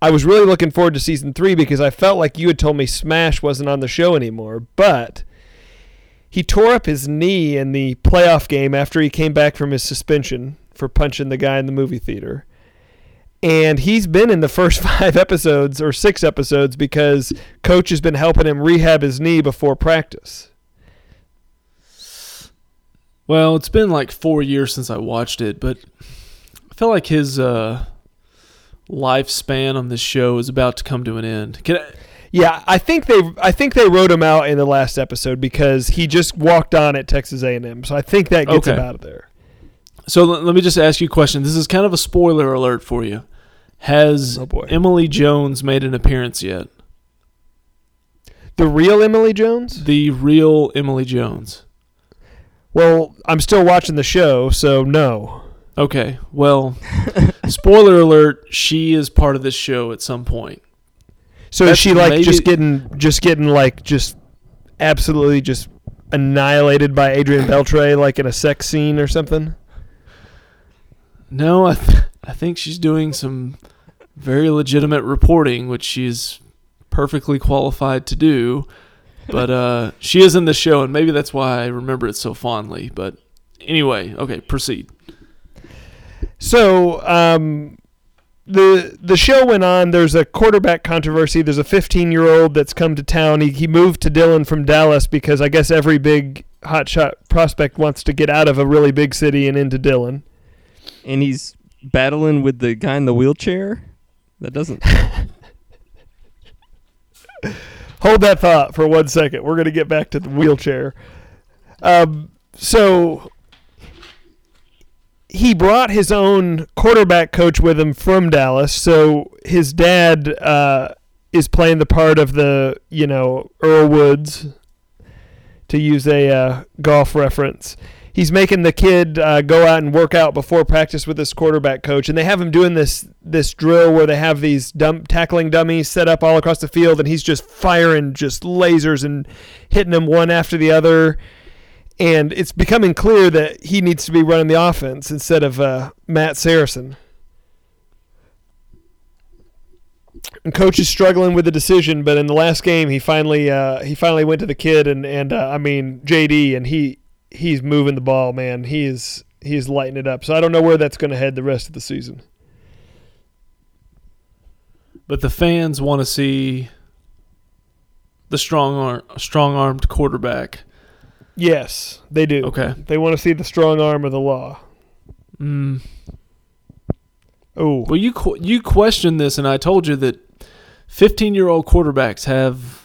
S1: I was really looking forward to season three because I felt like you had told me Smash wasn't on the show anymore, but he tore up his knee in the playoff game after he came back from his suspension for punching the guy in the movie theater. And he's been in the first five episodes or six episodes because coach has been helping him rehab his knee before practice.
S3: Well, it's been like four years since I watched it, but I feel like his uh, lifespan on this show is about to come to an end. Can I,
S1: Yeah, I think they I think they wrote him out in the last episode because he just walked on at Texas A&M. So I think that gets him out of there.
S3: so let, let me just ask you a question. This is kind of a spoiler alert for you. Has
S1: Oh boy.
S3: Emily Jones made an appearance yet?
S1: The real Emily Jones?
S3: The real Emily Jones.
S1: Well, I'm still watching the show, so no.
S3: Okay. Well, spoiler alert, she is part of this show at some point.
S1: So is she like
S3: maybe-
S1: just getting just getting like just absolutely just annihilated by Adrian Beltre like in a sex scene or something?
S3: No, I th- I think she's doing some very legitimate reporting, which she's perfectly qualified to do. But uh, she is in the show, and maybe that's why I remember it so fondly. But anyway, okay, proceed.
S1: So, um the the show went on. There's a quarterback controversy. There's a 15 year old that's come to town. He he moved to Dillon from Dallas because I guess every big hotshot prospect wants to get out of a really big city and into Dillon.
S2: And he's battling with the guy in the wheelchair. That doesn't.
S1: Hold that thought for one second. We're going to get back to the wheelchair. Um, so he brought his own quarterback coach with him from Dallas. So his dad uh, is playing the part of the, you know, Earl Woods, to use a uh, golf reference. He's making the kid uh, go out and work out before practice with this quarterback coach, and they have him doing this this drill where they have these dump, tackling dummies set up all across the field, and he's just firing just lasers and hitting them one after the other. And it's becoming clear that he needs to be running the offense instead of uh, Matt Saracen. and coach is struggling with the decision. But in the last game, he finally uh, he finally went to the kid and and uh, I mean JD, and he he's moving the ball, man. He is he is lighting it up. So I don't know where that's going to head the rest of the season.
S3: But the fans want to see the strong arm, strong armed quarterback.
S1: Yes, they do.
S3: Okay.
S1: They want to see the strong arm of the law.
S3: Mm.
S1: Oh,
S3: Well, you qu- you questioned this, and I told you that 15 year old quarterbacks have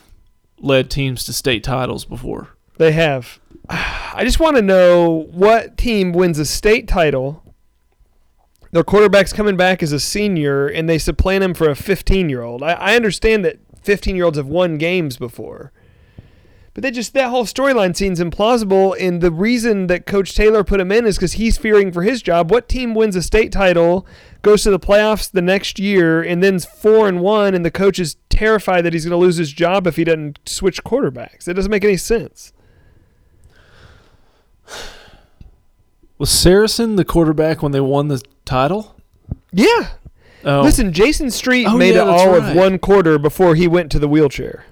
S3: led teams to state titles before.
S1: they have. I just want to know what team wins a state title. Their quarterback's coming back as a senior, and they supplant him for a 15 year old. I, I understand that 15 year olds have won games before, but they just that whole storyline seems implausible. And the reason that Coach Taylor put him in is because he's fearing for his job. What team wins a state title, goes to the playoffs the next year, and then's four and one, and the coach is terrified that he's going to lose his job if he doesn't switch quarterbacks? It doesn't make any sense.
S3: Was Saracen the quarterback when they won the title?
S1: Yeah.
S3: Oh,
S1: Listen, Jason Street
S3: Oh,
S1: made
S3: yeah,
S1: it all
S3: right.
S1: of one quarter before he went to the wheelchair.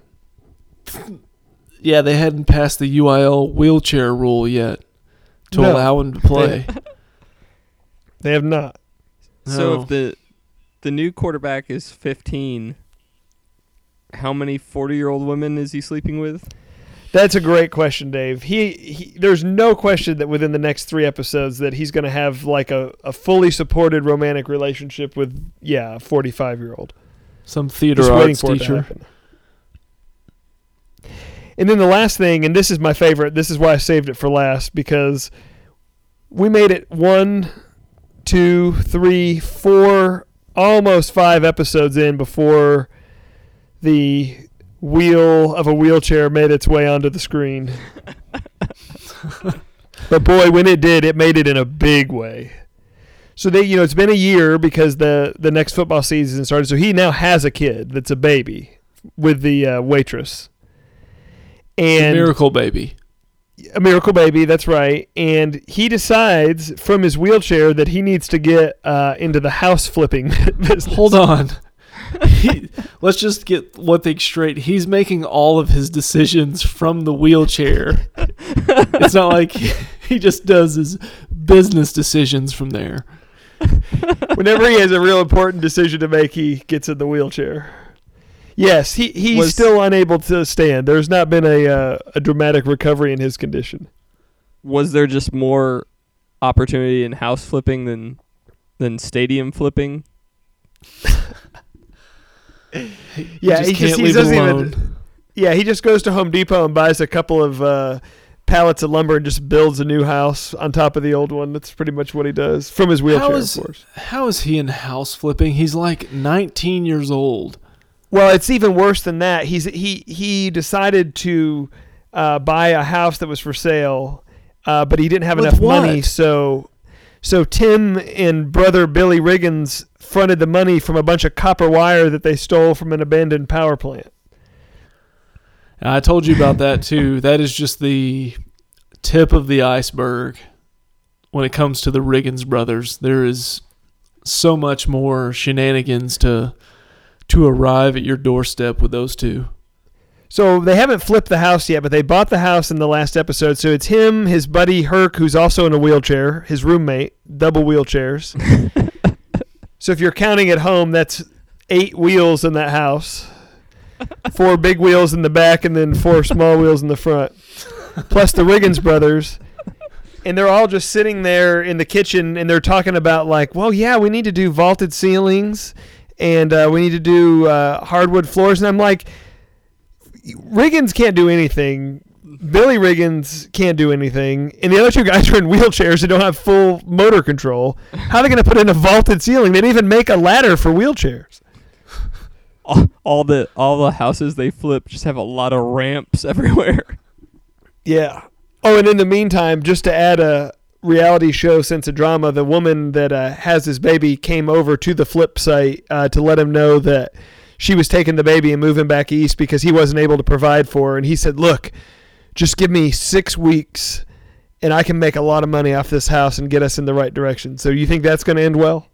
S3: Yeah, they hadn't passed the UIL wheelchair rule yet to
S1: No.
S3: allow him to play.
S1: They have not.
S2: So
S3: No.
S2: if the the new quarterback is 15, how many 40-year-old women is he sleeping with?
S1: That's a great question, Dave. He, he there's no question that within the next three episodes that he's going to have like a, a fully supported romantic relationship with yeah, a 45 year old.
S3: Some theater
S1: Just waiting
S3: arts
S1: for it to
S3: teacher.
S1: happen. And then the last thing, and this is my favorite. This is why I saved it for last because we made it one, two, three, four, almost five episodes in before the wheel of a wheelchair made its way onto the screen. but boy, when it did, it made it in a big way. So they, you know, it's been a year because the the next football season started. So he now has a kid that's a baby with the uh, waitress, And
S3: miracle baby.
S1: a miracle baby. That's right. And he decides from his wheelchair that he needs to get uh, into the house flipping business.
S3: Hold on. He, let's just get one thing straight. He's making all of his decisions from the wheelchair. it's not like he, he just does his business decisions from there.
S1: Whenever he has a real important decision to make, he gets in the wheelchair. Yes, he, he's
S2: Was-
S1: still unable to stand. There's not been a uh, a dramatic recovery in his condition.
S2: Was there just more opportunity in house flipping than than stadium flipping?
S1: Yeah,
S3: just
S1: he
S3: can't
S1: just he
S3: leave it
S1: doesn't
S3: alone.
S1: even. Yeah, he just goes to Home Depot and buys a couple of uh, pallets of lumber and just builds a new house on top of the old one. That's pretty much what he does from his wheelchair,
S3: is-
S1: of course.
S3: How is he in house flipping? He's like 19 years old.
S1: Well, it's even worse than that. He's he he decided to uh, buy a house that was for sale, uh, but he didn't have
S3: With
S1: enough money. So, so Tim and brother Billy Riggins fronted the money from a bunch of copper wire that they stole from an abandoned power plant.
S3: I told you about that too. That is just the tip of the iceberg when it comes to the Riggins brothers. There is so much more shenanigans to to arrive at your doorstep with those two.
S1: So they haven't flipped the house yet, but they bought the house in the last episode. So it's him, his buddy Herc, who's also in a wheelchair, his roommate, double wheelchairs. so if you're counting at home, that's eight wheels in that house. Four big wheels in the back and then four small wheels in the front. Plus the Riggins brothers. And they're all just sitting there in the kitchen and they're talking about like, well, yeah, we need to do vaulted ceilings and uh, we need to do uh, hardwood floors. And I'm like, Riggins can't do anything. Billy Riggins can't do anything, and the other two guys are in wheelchairs and don't have full motor control. How are they going to put in a vaulted ceiling? They didn't even make a ladder for wheelchairs.
S2: All, all the all the houses they flip just have a lot of ramps everywhere.
S1: Yeah. Oh, and in the meantime, just to add a reality show sense of drama, the woman that uh, has this baby came over to the flip site uh, to let him know that she was taking the baby and moving back east because he wasn't able to provide for her. And he said, "Look, just give me six weeks, and I can make a lot of money off this house and get us in the right direction." So you think that's going to end well?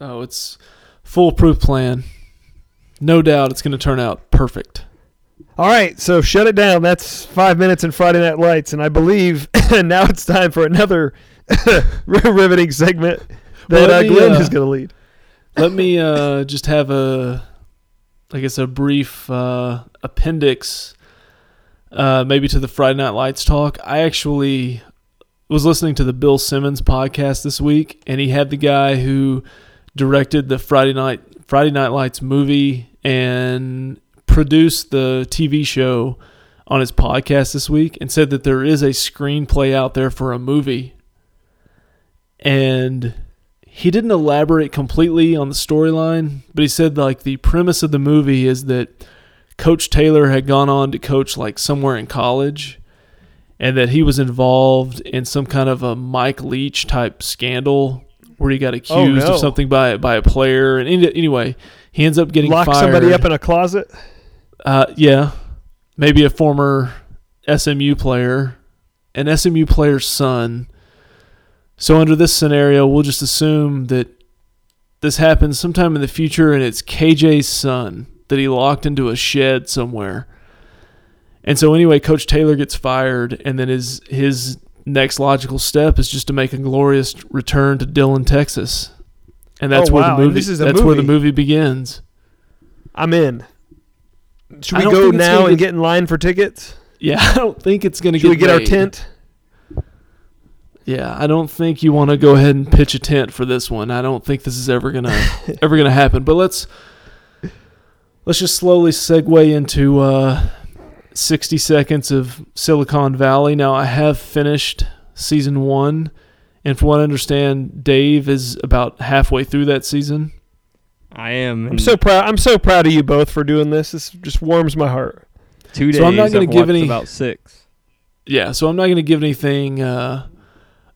S3: Oh, it's foolproof plan. no doubt it's going to turn out perfect.
S1: All right, so shut it down. That's five minutes in Friday Night Lights, and I believe now it's time for another riveting segment that
S3: let
S1: uh,
S3: me,
S1: Glenn
S3: uh,
S1: is going to lead.
S3: Let me uh, just have a, I guess, a brief uh, appendix, uh, maybe to the Friday Night Lights talk. I actually was listening to the Bill Simmons podcast this week, and he had the guy who directed the Friday Night Friday Night Lights movie and produced the TV show on his podcast this week, and said that there is a screenplay out there for a movie, and he didn't elaborate completely on the storyline, but he said like the premise of the movie is that Coach Taylor had gone on to coach like somewhere in college and that he was involved in some kind of a Mike Leach type scandal where he got accused
S1: no.
S3: of something by by a player and anyway, he ends up getting
S1: Lock
S3: fired.
S1: somebody up in a closet.
S3: Uh, yeah, maybe a former SMU player, an SMU player's son. So under this scenario, we'll just assume that this happens sometime in the future, and it's KJ's son that he locked into a shed somewhere. And so anyway, Coach Taylor gets fired, and then his his next logical step is just to make a glorious return to Dillon, Texas, and that's
S1: Oh,
S3: where
S1: wow,
S3: the movie
S1: this is a
S3: that's where the
S1: movie.
S3: movie begins.
S1: I'm in. Should we go now and
S3: get-
S1: in line for tickets?
S3: Yeah, I don't think it's going to get.
S1: Should we get our tent?
S3: Yeah, I don't think you want to go ahead and pitch a tent for this one. I don't think this is ever gonna ever gonna happen. But let's let's just slowly segue into uh, sixty seconds of Silicon Valley. Now I have finished season one, and from what I understand, Dave is about halfway through that season.
S2: I am.
S1: I'm so proud. I'm so proud of you both for doing this. This just warms my heart.
S2: two days.
S3: so I'm not gonna
S2: I've
S3: give
S2: watched
S3: any-
S2: about six.
S3: Yeah, so I'm not going to give anything uh,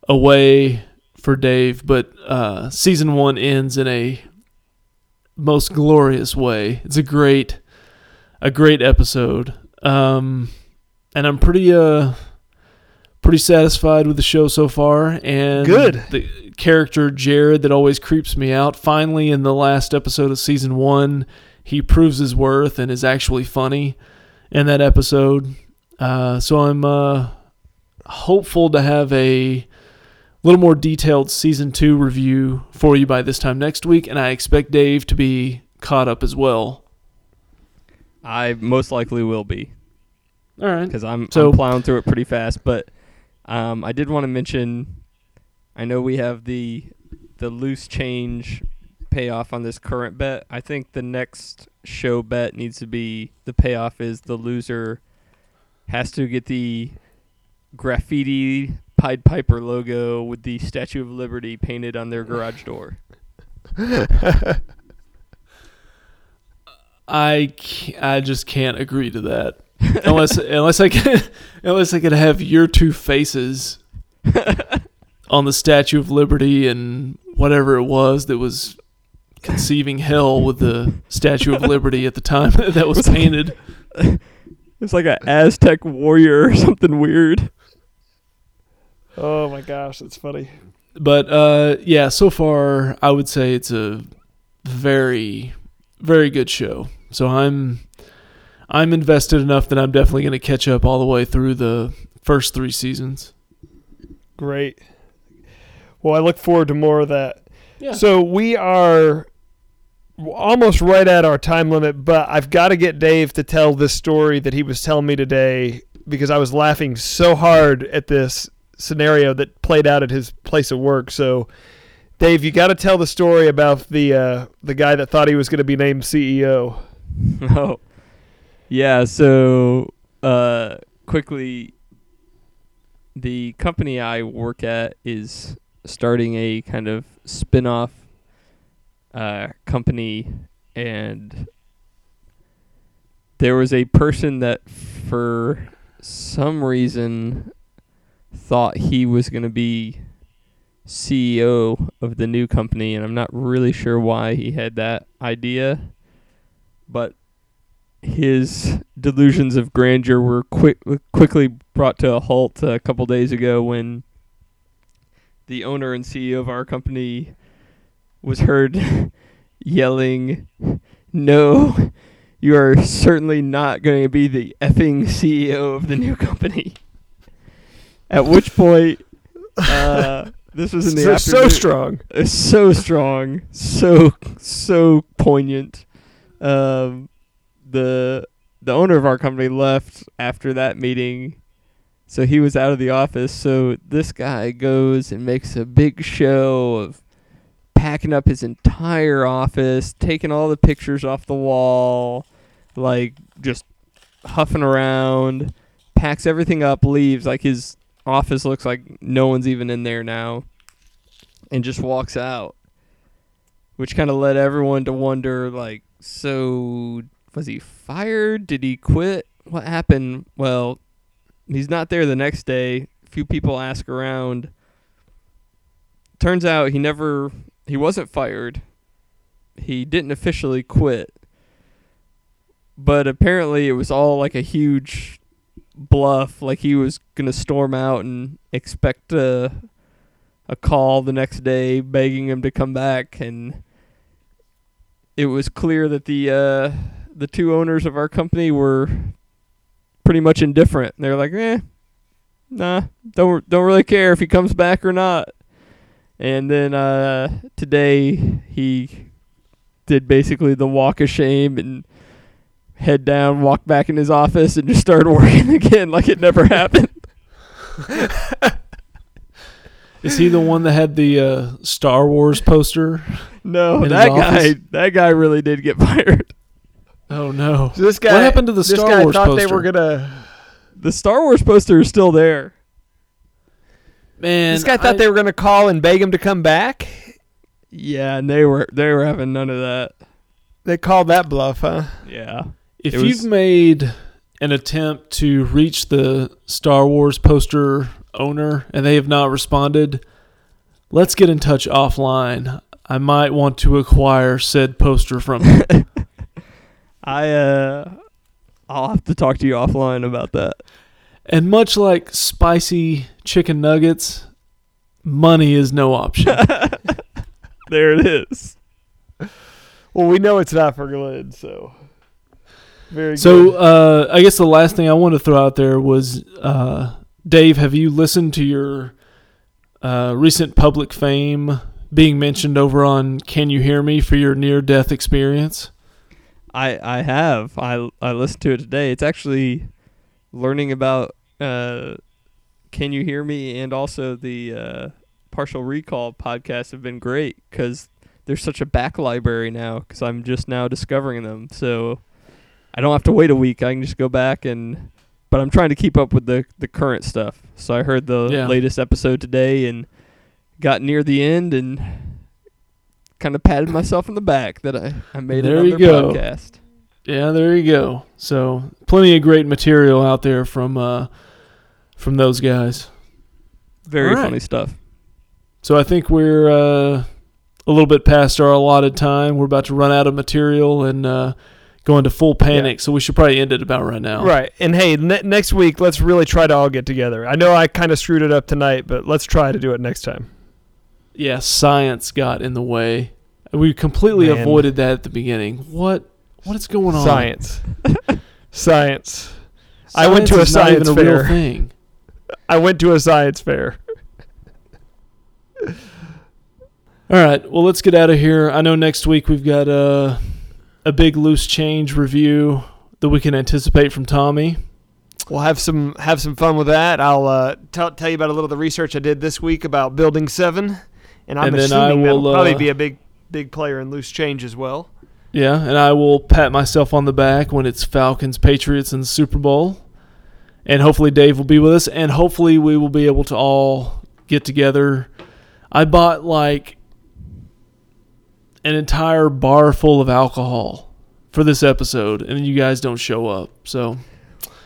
S3: away for Dave, but uh, season one ends in a most glorious way. It's a great, a great episode, um, and I'm pretty, uh, pretty satisfied with the show so far. And
S1: Good.
S3: The character Jared that always creeps me out. Finally, in the last episode of season one, he proves his worth and is actually funny in that episode. Uh, so I'm uh, hopeful to have a little more detailed season two review for you by this time next week, and I expect Dave to be caught up as well.
S2: I most likely will be
S3: All right.
S2: because I'm,
S3: So-
S2: I'm plowing through it pretty fast. But um, I did want to mention. I know we have the the loose change payoff on this current bet. I think the next show bet needs to be the payoff is the loser has to get the graffiti Pied Piper logo with the Statue of Liberty painted on their garage door.
S3: I I just can't agree to that unless unless I can unless I could have your two faces on the Statue of Liberty and whatever it was that was conceiving hell with the Statue of Liberty at the time that was painted.
S2: It's like an Aztec warrior or something weird.
S1: Oh my gosh, that's funny.
S3: But uh, yeah, so far I would say it's a very very good show. So I'm I'm invested enough that I'm definitely going to catch up all the way through the first 3 seasons.
S1: Great. Well, I look forward to more of that.
S3: Yeah.
S1: So we are almost right at our time limit, but I've got to get Dave to tell this story that he was telling me today because I was laughing so hard at this scenario that played out at his place of work. So, Dave, you got to tell the story about the uh, the guy that thought he was going to be named CEO.
S2: Oh, yeah. So, uh, quickly, the company I work at is starting a kind of spin-off uh, company, and there was a person that, for some reason, thought he was going to be CEO of the new company, and I'm not really sure why he had that idea, but his delusions of grandeur were quick quickly brought to a halt a couple days ago when the owner and CEO of our company was heard yelling no, you are certainly not going to be the effing CEO of the new company. At which point, uh, this was in the
S1: so, so strong.
S2: It's so strong, so so poignant. Um, the the owner of our company left after that meeting, so he was out of the office. So this guy goes and makes a big show of packing up his entire office, taking all the pictures off the wall, like just huffing around, packs everything up, leaves like his office looks like no one's even in there now and just walks out which kind of led everyone to wonder like so was he fired? Did he quit? What happened? Well he's not there the next day. A few people ask around. Turns out he never he wasn't fired. He didn't officially quit. But apparently it was all like a huge bluff like he was to storm out and expect a a call the next day begging him to come back and it was clear that the uh the two owners of our company were pretty much indifferent. They're like, "Eh, nah, don't don't really care if he comes back or not." And then uh today he did basically the walk of shame and head down, walk back in his office and just started working again like it never happened.
S3: Is he the one that had the uh, Star Wars poster?
S2: No, that guy that guy really did get fired.
S3: Oh no!
S1: So this guy.
S3: What happened to the
S1: this
S3: Star
S1: guy
S3: Wars
S1: thought
S3: poster?
S1: they were gonna.
S2: The Star Wars poster is still there.
S3: Man,
S1: this guy thought
S3: I-
S1: they were gonna call and beg him to come back.
S2: Yeah, and they were they were having none of that.
S1: They called that bluff, huh?
S2: Yeah.
S3: If
S2: was-
S3: you've made an attempt to reach the Star Wars poster owner and they have not responded, let's get in touch offline. I might want to acquire said poster from you.
S2: I uh I'll have to talk to you offline about that.
S3: and much like spicy chicken nuggets, money is no option.
S2: There it is.
S1: Well, we know it's not for Glenn, so very
S3: so
S1: good.
S3: uh, I guess the last thing I wanted to throw out there was uh, Dave, have you listened to your uh, recent public fame being mentioned over on Can You Hear Me for your near death experience?
S2: I I have. I I listened to it today. It's actually learning about uh Can You Hear Me and also the uh Partial Recall podcast have been great cuz there's such a back library now cuz I'm just now discovering them. So I don't have to wait a week. I can just go back and but I'm trying to keep up with the the current stuff. So I heard the
S3: Yeah.
S2: latest episode today and got near the end and kind of patted myself on the back that I, I made
S3: There
S2: another
S3: you go.
S2: podcast.
S3: Yeah, there you go. So plenty of great material out there from uh, from those guys.
S2: Very
S3: right.
S2: funny stuff.
S3: So I think we're uh, a little bit past our allotted time. We're about to run out of material and uh, go into full panic. So we should probably end it about right now.
S1: Right. And hey, ne- next week, let's really try to all get together. I know I kind of screwed it up tonight, but let's try to do it next time.
S3: Yeah, science got in the way. We completely
S1: Man.
S3: avoided that at the beginning. What what is going on?
S1: Science. Science. I went to a science
S3: a
S1: fair.
S3: real thing.
S1: I went to a science fair.
S3: All right, well let's get out of here. I know next week we've got a a big loose change review that we can anticipate from Tommy.
S1: We'll have some have some fun with that. I'll uh, tell tell you about a little of the research I did this week about Building Seven, and I'm
S3: And
S1: assuming that'll
S3: will,
S1: probably
S3: uh,
S1: be a big big player in loose change as well.
S3: Yeah, and I will pat myself on the back when it's Falcons Patriots and Super Bowl. And hopefully Dave will be with us and hopefully we will be able to all get together. I bought like an entire bar full of alcohol for this episode and you guys don't show up. So,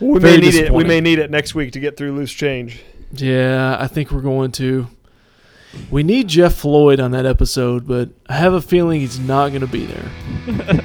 S1: We
S3: Very
S1: may need it. We may need it next week to get through loose change.
S3: yeah, I think we're going to we need Jeff Floyd on that episode, but I have a feeling he's not going to be there.